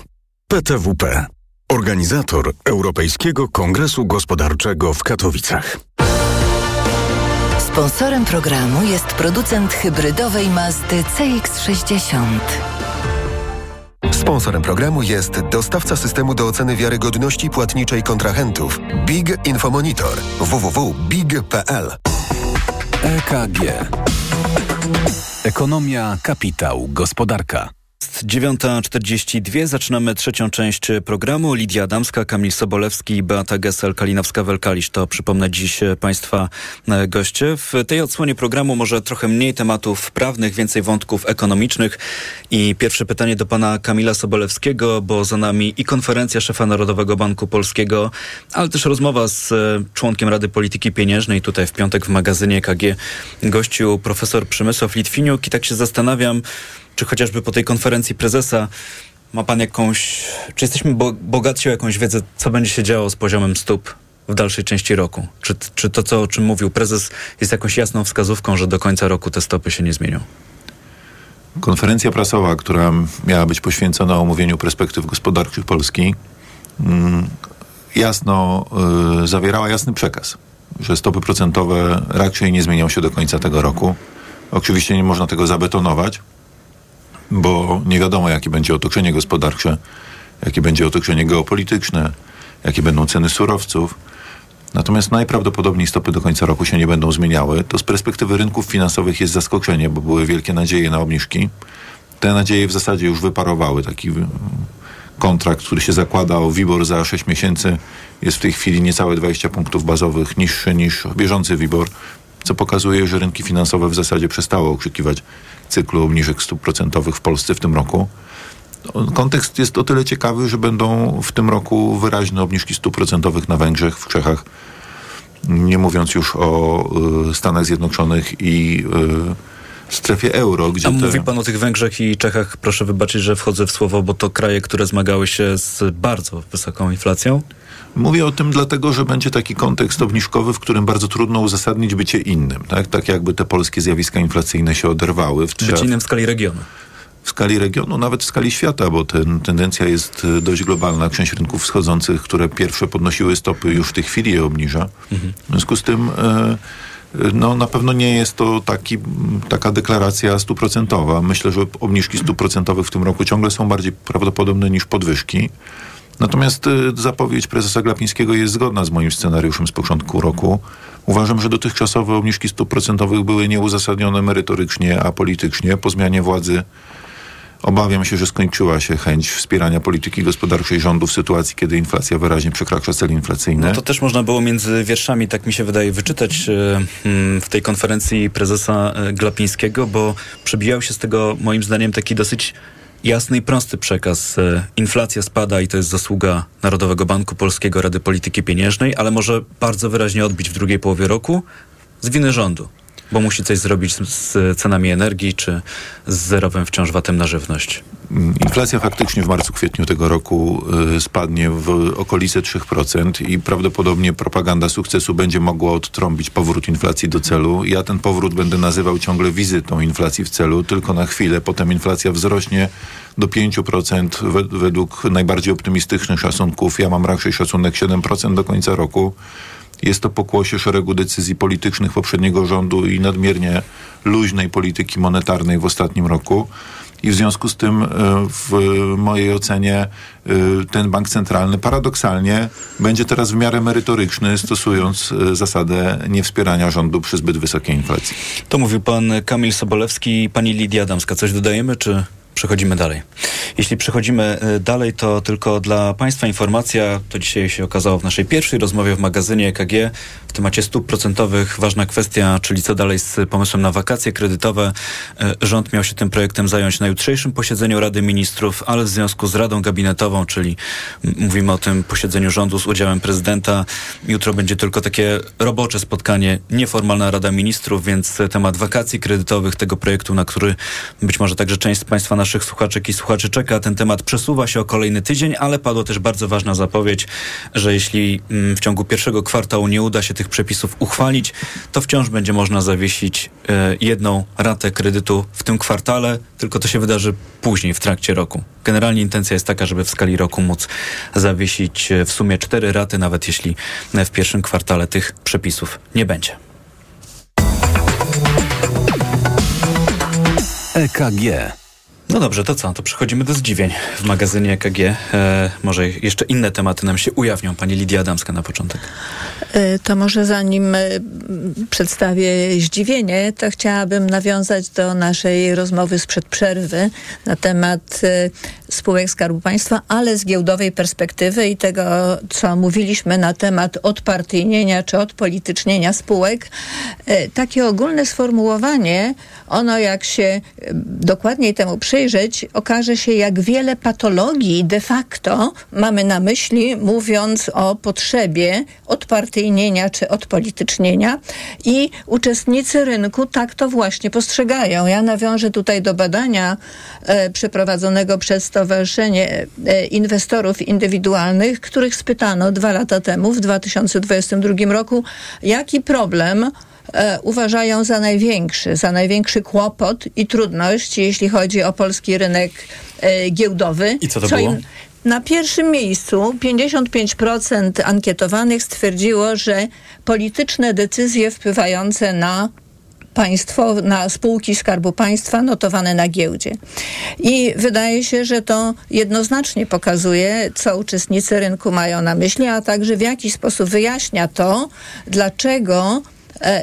PTWP, organizator Europejskiego Kongresu Gospodarczego w Katowicach. Sponsorem programu jest producent hybrydowej Mazdy CX-60. Sponsorem programu jest dostawca systemu do oceny wiarygodności płatniczej kontrahentów Big Infomonitor www.big.pl EKG. Ekonomia, kapitał, gospodarka. Jest 9.42. Zaczynamy trzecią część programu. Lidia Adamska, Kamil Sobolewski, Beata Gessel, Kalinowska-Welkalisz to przypomnę dziś Państwa e, goście. W tej odsłonie programu może trochę mniej tematów prawnych, więcej wątków ekonomicznych. I pierwsze pytanie do pana Kamila Sobolewskiego, bo za nami i konferencja szefa Narodowego Banku Polskiego, ale też rozmowa z e, członkiem Rady Polityki Pieniężnej. Tutaj w piątek w magazynie KG gościu profesor Przemysław Litwiniuk i tak się zastanawiam, czy chociażby po tej konferencji prezesa ma pan jakąś, czy jesteśmy bo, bogatsi o jakąś wiedzę, co będzie się działo z poziomem stóp w dalszej części roku? Czy, czy to, co, o czym mówił prezes, jest jakąś jasną wskazówką, że do końca roku te stopy się nie zmienią? Konferencja prasowa, która miała być poświęcona omówieniu perspektyw gospodarczych Polski, mm, jasno y, zawierała jasny przekaz, że stopy procentowe raczej nie zmienią się do końca tego roku. Oczywiście nie można tego zabetonować, bo nie wiadomo, jakie będzie otoczenie gospodarcze, jakie będzie otoczenie geopolityczne, jakie będą ceny surowców. Natomiast najprawdopodobniej stopy do końca roku się nie będą zmieniały. To z perspektywy rynków finansowych jest zaskoczenie, bo były wielkie nadzieje na obniżki. Te nadzieje w zasadzie już wyparowały. Taki kontrakt, który się zakłada o WIBOR za 6 miesięcy jest w tej chwili niecałe 20 punktów bazowych niższy niż bieżący WIBOR, co pokazuje, że rynki finansowe w zasadzie przestały oczekiwać cyklu obniżek stóp procentowych w Polsce w tym roku. Kontekst jest o tyle ciekawy, że będą w tym roku wyraźne obniżki stóp procentowych na Węgrzech, w Czechach, nie mówiąc już o y, Stanach Zjednoczonych i y, strefie euro. Gdzie A te... mówi pan o tych Węgrzech i Czechach, proszę wybaczyć, że wchodzę w słowo, bo to kraje, które zmagały się z bardzo wysoką inflacją? Mówię o tym dlatego, że będzie taki kontekst obniżkowy, w którym bardzo trudno uzasadnić bycie innym. Tak, tak jakby te polskie zjawiska inflacyjne się oderwały. W Być innym w skali regionu. W skali regionu, nawet w skali świata, bo ten, tendencja jest e, dość globalna. Część rynków wschodzących, które pierwsze podnosiły stopy, już w tej chwili je obniża. Mhm. W związku z tym e, no, na pewno nie jest to taki, taka deklaracja stuprocentowa. Myślę, że obniżki stóp procentowych w tym roku ciągle są bardziej prawdopodobne niż podwyżki. Natomiast y, zapowiedź prezesa Glapińskiego jest zgodna z moim scenariuszem z początku roku. Uważam, że dotychczasowe obniżki stóp procentowych były nieuzasadnione merytorycznie, a politycznie. Po zmianie władzy obawiam się, że skończyła się chęć wspierania polityki gospodarczej rządu w sytuacji, kiedy inflacja wyraźnie przekracza cel inflacyjny. No to też można było między wierszami, tak mi się wydaje, wyczytać y, mm, w tej konferencji prezesa y, Glapińskiego, bo przebijał się z tego moim zdaniem taki dosyć jasny i prosty przekaz. E, inflacja spada i to jest zasługa Narodowego Banku Polskiego, Rady Polityki Pieniężnej, ale może bardzo wyraźnie odbić w drugiej połowie roku z winy rządu bo musi coś zrobić z cenami energii, czy z zerowym wciąż watem na żywność? Inflacja faktycznie w marcu, kwietniu tego roku y, spadnie w okolice 3% i prawdopodobnie propaganda sukcesu będzie mogła odtrąbić powrót inflacji do celu. Ja ten powrót będę nazywał ciągle wizytą inflacji w celu, tylko na chwilę. Potem inflacja wzrośnie do 5% według najbardziej optymistycznych szacunków. Ja mam raczej szacunek 7% do końca roku. Jest to pokłosie szeregu decyzji politycznych poprzedniego rządu i nadmiernie luźnej polityki monetarnej w ostatnim roku. I w związku z tym, e, w mojej ocenie, e, ten bank centralny paradoksalnie będzie teraz w miarę merytoryczny, stosując e, zasadę niewspierania rządu przy zbyt wysokiej inflacji. To mówił pan Kamil Sobolewski i pani Lidia Adamska. Coś dodajemy, czy Przechodzimy dalej. Jeśli przechodzimy e, dalej, to tylko dla Państwa informacja, to dzisiaj się okazało w naszej pierwszej rozmowie w magazynie EKG w temacie stóp procentowych ważna kwestia, czyli co dalej z pomysłem na wakacje kredytowe. E, rząd miał się tym projektem zająć na jutrzejszym posiedzeniu Rady Ministrów, ale w związku z Radą Gabinetową, czyli mówimy o tym posiedzeniu rządu z udziałem prezydenta, jutro będzie tylko takie robocze spotkanie, nieformalna Rada Ministrów, więc temat wakacji kredytowych, tego projektu, na który być może także część z Państwa naszych słuchaczek i słuchaczy czeka. Ten temat przesuwa się o kolejny tydzień, ale padła też bardzo ważna zapowiedź, że jeśli mm, w ciągu pierwszego kwartału nie uda się tych przepisów uchwalić, to wciąż będzie można zawiesić e, jedną ratę kredytu w tym kwartale, tylko to się wydarzy później, w trakcie roku. Generalnie intencja jest taka, żeby w skali roku móc zawiesić e, w sumie cztery raty, nawet jeśli w pierwszym kwartale tych przepisów nie będzie. EKG. No dobrze, to co? To przechodzimy do zdziwień w magazynie EKG. E, może jeszcze inne tematy nam się ujawnią. Pani Lidia Adamska na początek. E, to może zanim e, przedstawię zdziwienie, to chciałabym nawiązać do naszej rozmowy sprzed przerwy na temat e, spółek Skarbu Państwa, ale z giełdowej perspektywy i tego, co mówiliśmy na temat odpartyjnienia czy odpolitycznienia spółek. Takie ogólne sformułowanie, ono jak się dokładniej temu przyjrzeć, okaże się, jak wiele patologii de facto mamy na myśli, mówiąc o potrzebie odpartyjnienia czy odpolitycznienia i uczestnicy rynku tak to właśnie postrzegają. Ja nawiążę tutaj do badania e, przeprowadzonego przez Stowarzyszenie e, Inwestorów Indywidualnych, których spytano dwa lata temu, w 2022 roku, jaki problem e, uważają za największy, za największy kłopot i trudność, jeśli chodzi o polski rynek e, giełdowy. I co to co było? Im, na pierwszym miejscu 55% ankietowanych stwierdziło, że polityczne decyzje wpływające na państwo, na spółki Skarbu Państwa notowane na giełdzie. I wydaje się, że to jednoznacznie pokazuje, co uczestnicy rynku mają na myśli, a także w jaki sposób wyjaśnia to, dlaczego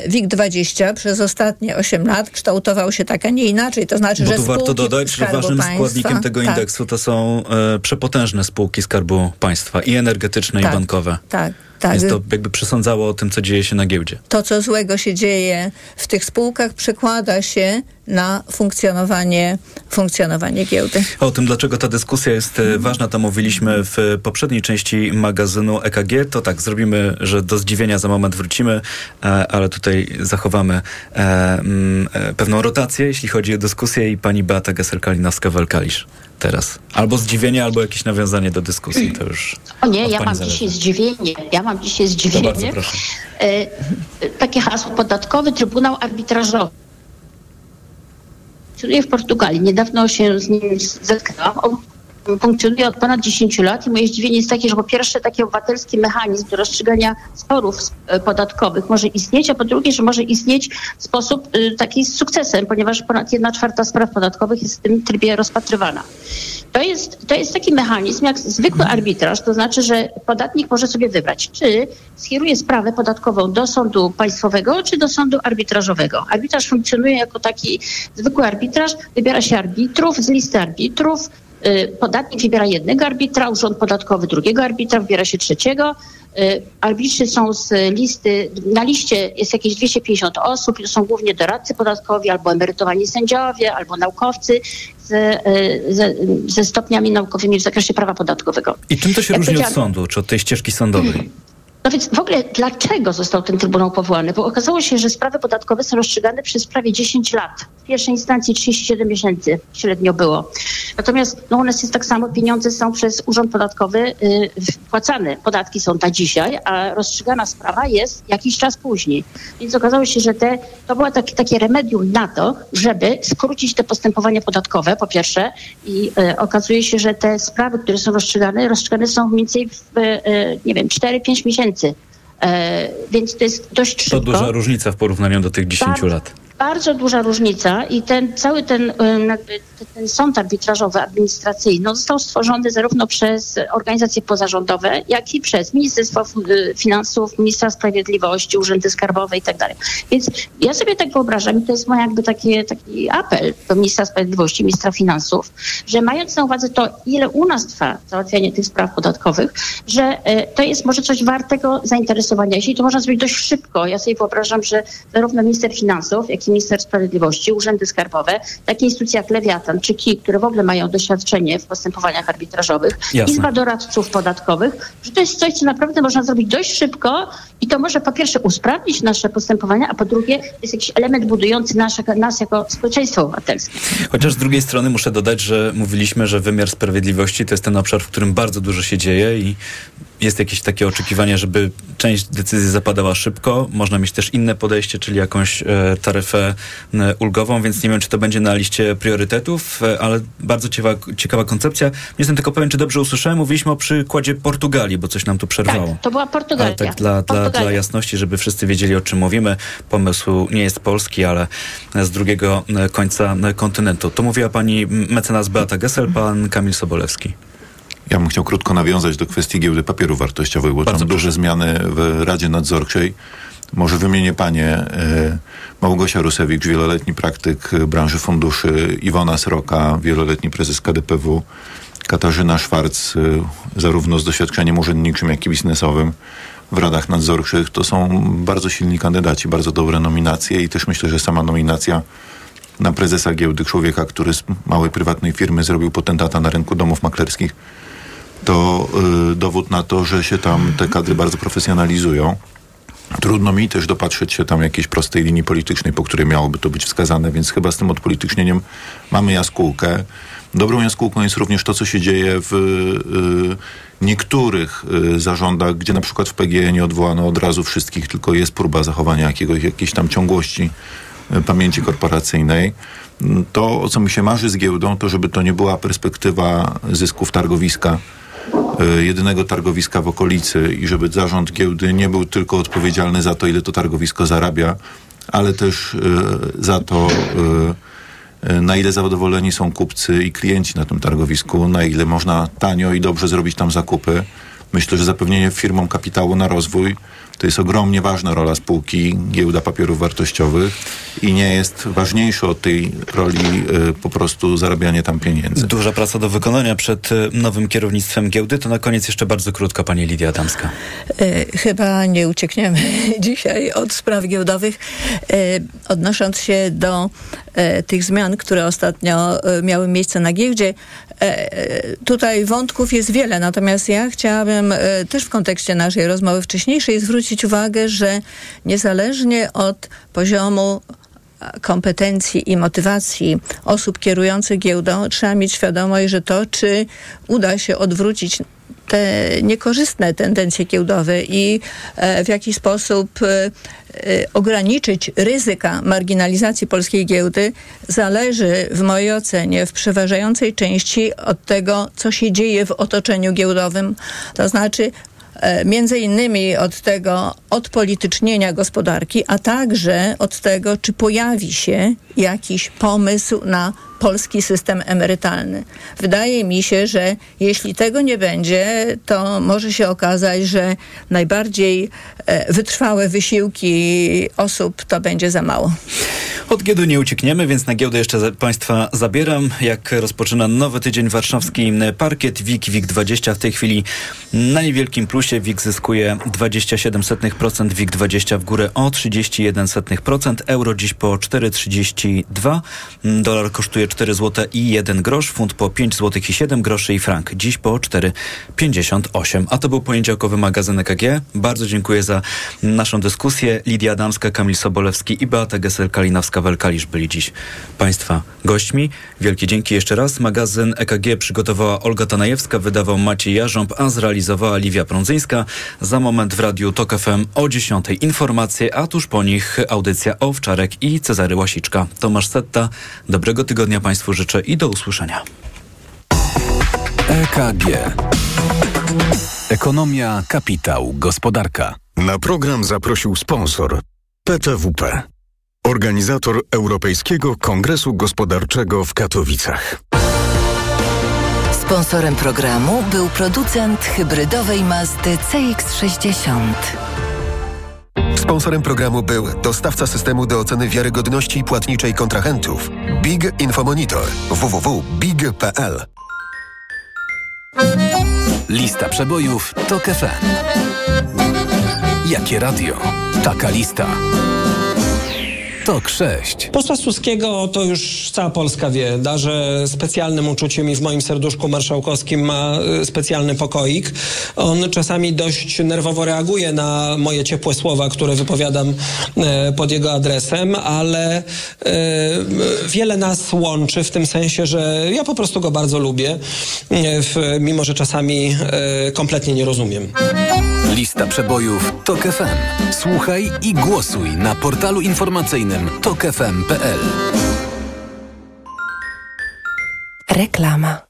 WIG20 przez ostatnie 8 lat kształtował się tak, a nie inaczej. To znaczy, Bo że tu warto dodać, że ważnym państwa, składnikiem tego tak. indeksu to są e, przepotężne spółki Skarbu Państwa i energetyczne, tak, i bankowe. Tak. Tak. Więc to jakby przesądzało o tym, co dzieje się na giełdzie. To, co złego się dzieje w tych spółkach, przekłada się na funkcjonowanie, funkcjonowanie giełdy. O tym, dlaczego ta dyskusja jest mhm. ważna, to mówiliśmy w poprzedniej części magazynu EKG. To tak, zrobimy, że do zdziwienia za moment wrócimy, e, ale tutaj zachowamy e, mm, pewną rotację, jeśli chodzi o dyskusję i pani Beata Geser-Kalinowska-Welkalisz teraz. Albo zdziwienie, albo jakieś nawiązanie do dyskusji. To już o nie, ja mam zależy. dzisiaj zdziwienie. Ja mam dzisiaj zdziwienie. To bardzo proszę. E, takie hasło podatkowy Trybunał Arbitrażowy. Funkcjonuje w Portugalii. Niedawno się z nim zetknęłam. On funkcjonuje od ponad 10 lat i moje zdziwienie jest takie, że po pierwsze taki obywatelski mechanizm do rozstrzygania sporów e, podatkowych może istnieć, a po drugie, że może istnieć w sposób y, taki z sukcesem, ponieważ ponad 1 czwarta spraw podatkowych jest w tym trybie rozpatrywana. To jest, to jest taki mechanizm jak zwykły arbitraż, to znaczy, że podatnik może sobie wybrać, czy skieruje sprawę podatkową do sądu państwowego, czy do sądu arbitrażowego. Arbitraż funkcjonuje jako taki zwykły arbitraż, wybiera się arbitrów z listy arbitrów, podatnik wybiera jednego arbitra, urząd podatkowy drugiego arbitra, wybiera się trzeciego. Y, arbitrzy są z listy, na liście jest jakieś 250 osób, to są głównie doradcy podatkowi, albo emerytowani sędziowie, albo naukowcy ze, y, ze, ze stopniami naukowymi w zakresie prawa podatkowego. I czym to się Jak różni od sądu, czy od tej ścieżki sądowej? *clears throat* No więc w ogóle dlaczego został ten Trybunał powołany? Bo okazało się, że sprawy podatkowe są rozstrzygane przez prawie 10 lat. W pierwszej instancji 37 miesięcy średnio było. Natomiast no u nas jest tak samo, pieniądze są przez Urząd Podatkowy y, wpłacane. Podatki są na dzisiaj, a rozstrzygana sprawa jest jakiś czas później. Więc okazało się, że te, to było takie, takie remedium na to, żeby skrócić te postępowania podatkowe, po pierwsze. I y, okazuje się, że te sprawy, które są rozstrzygane, rozstrzygane są mniej więcej w, y, nie wiem, 4-5 miesięcy. E, więc to jest dość szybko. To duża różnica w porównaniu do tych 10 bardzo, lat. Bardzo duża różnica i ten cały ten, jakby, ten sąd arbitrażowy, administracyjny został stworzony zarówno przez organizacje pozarządowe, jak i przez Ministerstwo Finansów, Ministra Sprawiedliwości, Urzędy Skarbowe i tak. Więc ja sobie tak wyobrażam i to jest mój jakby taki, taki apel do Ministra Sprawiedliwości, Ministra Finansów, że mając na uwadze to, ile u nas trwa załatwianie tych spraw podatkowych, że e, to jest może coś wartego zainteresowania. Jeśli to można zrobić dość szybko, ja sobie wyobrażam, że zarówno minister finansów, jak i minister sprawiedliwości, urzędy skarbowe, takie instytucje jak Lewiatan czy KI, które w ogóle mają doświadczenie w postępowaniach arbitrażowych, Jasne. Izba doradców podatkowych, że to jest coś, co naprawdę można zrobić dość szybko i to może po pierwsze usprawnić nasze postępowania, a po drugie jest jakiś element budujący nasze, nas jako społeczeństwo obywatelskie. Chociaż z drugiej strony muszę dodać, że mówiliśmy, że wymiar sprawiedliwości to jest ten obszar, w którym bardzo dużo się dzieje i jest jakieś takie oczekiwanie, żeby część decyzji zapadała szybko. Można mieć też inne podejście, czyli jakąś e, taryfę e, ulgową, więc nie wiem, czy to będzie na liście priorytetów, e, ale bardzo ciekawa, ciekawa koncepcja. Nie jestem tylko pewien, czy dobrze usłyszałem. Mówiliśmy o przykładzie Portugalii, bo coś nam tu przerwało. Tak, to była Portugalia. Ale tak dla, dla, dla jasności, żeby wszyscy wiedzieli, o czym mówimy. Pomysł nie jest polski, ale z drugiego końca kontynentu. To mówiła pani mecenas Beata Gessel, pan Kamil Sobolewski. Ja bym chciał krótko nawiązać do kwestii giełdy papierów wartościowych, bo Bardzo tam duże zmiany w Radzie Nadzorczej. Może wymienię panie e, Małgosia Rusewicz, wieloletni praktyk branży funduszy, Iwona Sroka, wieloletni prezes KDPW, Katarzyna Szwarc, e, zarówno z doświadczeniem urzędniczym, jak i biznesowym w radach nadzorczych. To są bardzo silni kandydaci, bardzo dobre nominacje i też myślę, że sama nominacja na prezesa giełdy, człowieka, który z małej prywatnej firmy zrobił potentata na rynku domów maklerskich, to y, dowód na to, że się tam te kadry bardzo profesjonalizują. Trudno mi też dopatrzeć się tam jakiejś prostej linii politycznej, po której miałoby to być wskazane, więc chyba z tym odpolitycznieniem mamy jaskółkę. Dobrą jaskółką jest również to, co się dzieje w y, niektórych y, zarządach, gdzie na przykład w PGE nie odwołano od razu wszystkich, tylko jest próba zachowania jakiegoś, jakiejś tam ciągłości y, pamięci korporacyjnej. To, o co mi się marzy z giełdą, to żeby to nie była perspektywa zysków targowiska, jedynego targowiska w okolicy i żeby zarząd giełdy nie był tylko odpowiedzialny za to, ile to targowisko zarabia, ale też e, za to, e, na ile zadowoleni są kupcy i klienci na tym targowisku, na ile można tanio i dobrze zrobić tam zakupy. Myślę, że zapewnienie firmom kapitału na rozwój to jest ogromnie ważna rola spółki giełda papierów wartościowych i nie jest ważniejsze od tej roli y, po prostu zarabianie tam pieniędzy. Duża praca do wykonania przed y, nowym kierownictwem giełdy. To na koniec jeszcze bardzo krótko pani Lidia Adamska. Y, chyba nie uciekniemy *laughs* dzisiaj od spraw giełdowych. Odnosząc się do tych zmian, które ostatnio miały miejsce na giełdzie, tutaj wątków jest wiele, natomiast ja chciałabym też w kontekście naszej rozmowy wcześniejszej zwrócić zwrócić uwagę, że niezależnie od poziomu kompetencji i motywacji osób kierujących giełdą, trzeba mieć świadomość, że to, czy uda się odwrócić te niekorzystne tendencje giełdowe i e, w jaki sposób e, e, ograniczyć ryzyka marginalizacji polskiej giełdy zależy w mojej ocenie w przeważającej części od tego, co się dzieje w otoczeniu giełdowym. To znaczy między innymi od tego odpolitycznienia gospodarki, a także od tego, czy pojawi się jakiś pomysł na polski system emerytalny. Wydaje mi się, że jeśli tego nie będzie, to może się okazać, że najbardziej e, wytrwałe wysiłki osób to będzie za mało. Od giełdy nie uciekniemy, więc na giełdę jeszcze Państwa zabieram. Jak rozpoczyna nowy tydzień warszawski parkiet WIG, WIG20 w tej chwili na niewielkim plusie. WIG zyskuje 27%, WIG20 w górę o 31%, euro dziś po 4,32, dolar kosztuje 4 zł i 1 grosz, funt po 5 zł i 7 groszy i frank dziś po 4,58. A to był poniedziałkowy magazyn EKG. Bardzo dziękuję za naszą dyskusję. Lidia Adamska, Kamil Sobolewski i Beata Gesel-Kalinowska-Welkalisz byli dziś Państwa gośćmi. Wielkie dzięki jeszcze raz. Magazyn EKG przygotowała Olga Tanajewska, wydawał Maciej Jarząb, a zrealizowała Liwia Prądzyńska. Za moment w Radiu TOK FM o 10 informacje, a tuż po nich audycja Owczarek i Cezary Łasiczka. Tomasz Setta, dobrego tygodnia Państwu życzę i do usłyszenia. EKG. Ekonomia, kapitał, gospodarka. Na program zaprosił sponsor PTWP. Organizator Europejskiego Kongresu Gospodarczego w Katowicach. Sponsorem programu był producent hybrydowej Mazdy CX-60. Sponsorem programu był dostawca systemu do oceny wiarygodności płatniczej kontrahentów Big Infomonitor www.big.pl Lista przebojów to FM. Jakie radio? Taka lista. TOK 6. Posła Suskiego to już cała Polska wie. Darzę specjalnym uczuciem i w moim serduszku marszałkowskim ma y, specjalny pokoik. On czasami dość nerwowo reaguje na moje ciepłe słowa, które wypowiadam e, pod jego adresem, ale e, wiele nas łączy w tym sensie, że ja po prostu go bardzo lubię, mimo że czasami kompletnie nie rozumiem. Lista przebojów TOK FM. Słuchaj i głosuj na portalu informacyjnym tokefm.pl. Reklama.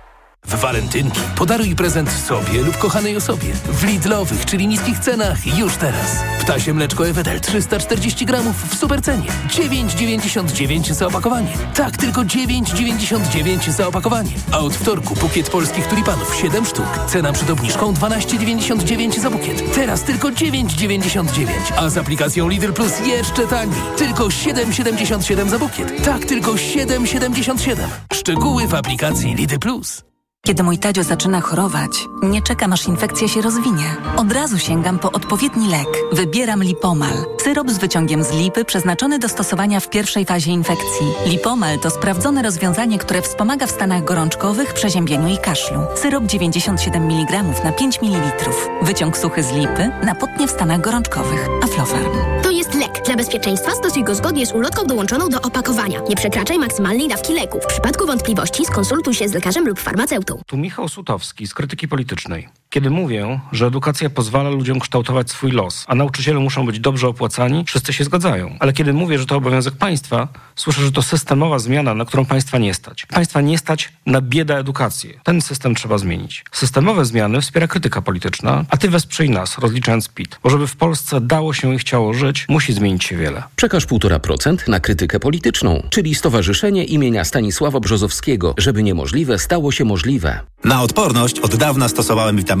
W walentynki podaruj prezent sobie lub kochanej osobie. W Lidlowych, czyli niskich cenach już teraz. Ptasie mleczko Ewetel 340 gramów w supercenie. 9,99 za opakowanie. Tak, tylko 9,99 za opakowanie. A od wtorku bukiet polskich tulipanów 7 sztuk. Cena przed obniżką 12,99 za bukiet. Teraz tylko 9,99. A z aplikacją Lidl Plus jeszcze taniej. Tylko 7,77 za bukiet. Tak, tylko 7,77. Szczegóły w aplikacji Lidl Plus. Kiedy mój Tadzio zaczyna chorować, nie czekam aż infekcja się rozwinie. Od razu sięgam po odpowiedni lek. Wybieram Lipomal. Syrop z wyciągiem z lipy przeznaczony do stosowania w pierwszej fazie infekcji. Lipomal to sprawdzone rozwiązanie, które wspomaga w stanach gorączkowych, przeziębieniu i kaszlu. Syrop 97 mg na 5 ml. Wyciąg suchy z lipy na potnie w stanach gorączkowych. Aflofarm. To jest lek. Dla bezpieczeństwa stosuj go zgodnie z ulotką dołączoną do opakowania. Nie przekraczaj maksymalnej dawki leku. W przypadku wątpliwości skonsultuj się z lekarzem lub farmaceutą. Tu Michał Sutowski z Krytyki Politycznej. Kiedy mówię, że edukacja pozwala ludziom kształtować swój los, a nauczyciele muszą być dobrze opłacani, wszyscy się zgadzają. Ale kiedy mówię, że to obowiązek państwa, słyszę, że to systemowa zmiana, na którą państwa nie stać. Państwa nie stać na bieda edukację. Ten system trzeba zmienić. Systemowe zmiany wspiera krytyka polityczna, a ty wesprzyj nas, rozliczając PIT. Bo żeby w Polsce dało się i chciało żyć, musi zmienić się wiele. Przekaż 1,5% na krytykę polityczną, czyli Stowarzyszenie imienia Stanisława Brzozowskiego, żeby niemożliwe stało się możliwe. Na odporność od dawna stosowałem witaminę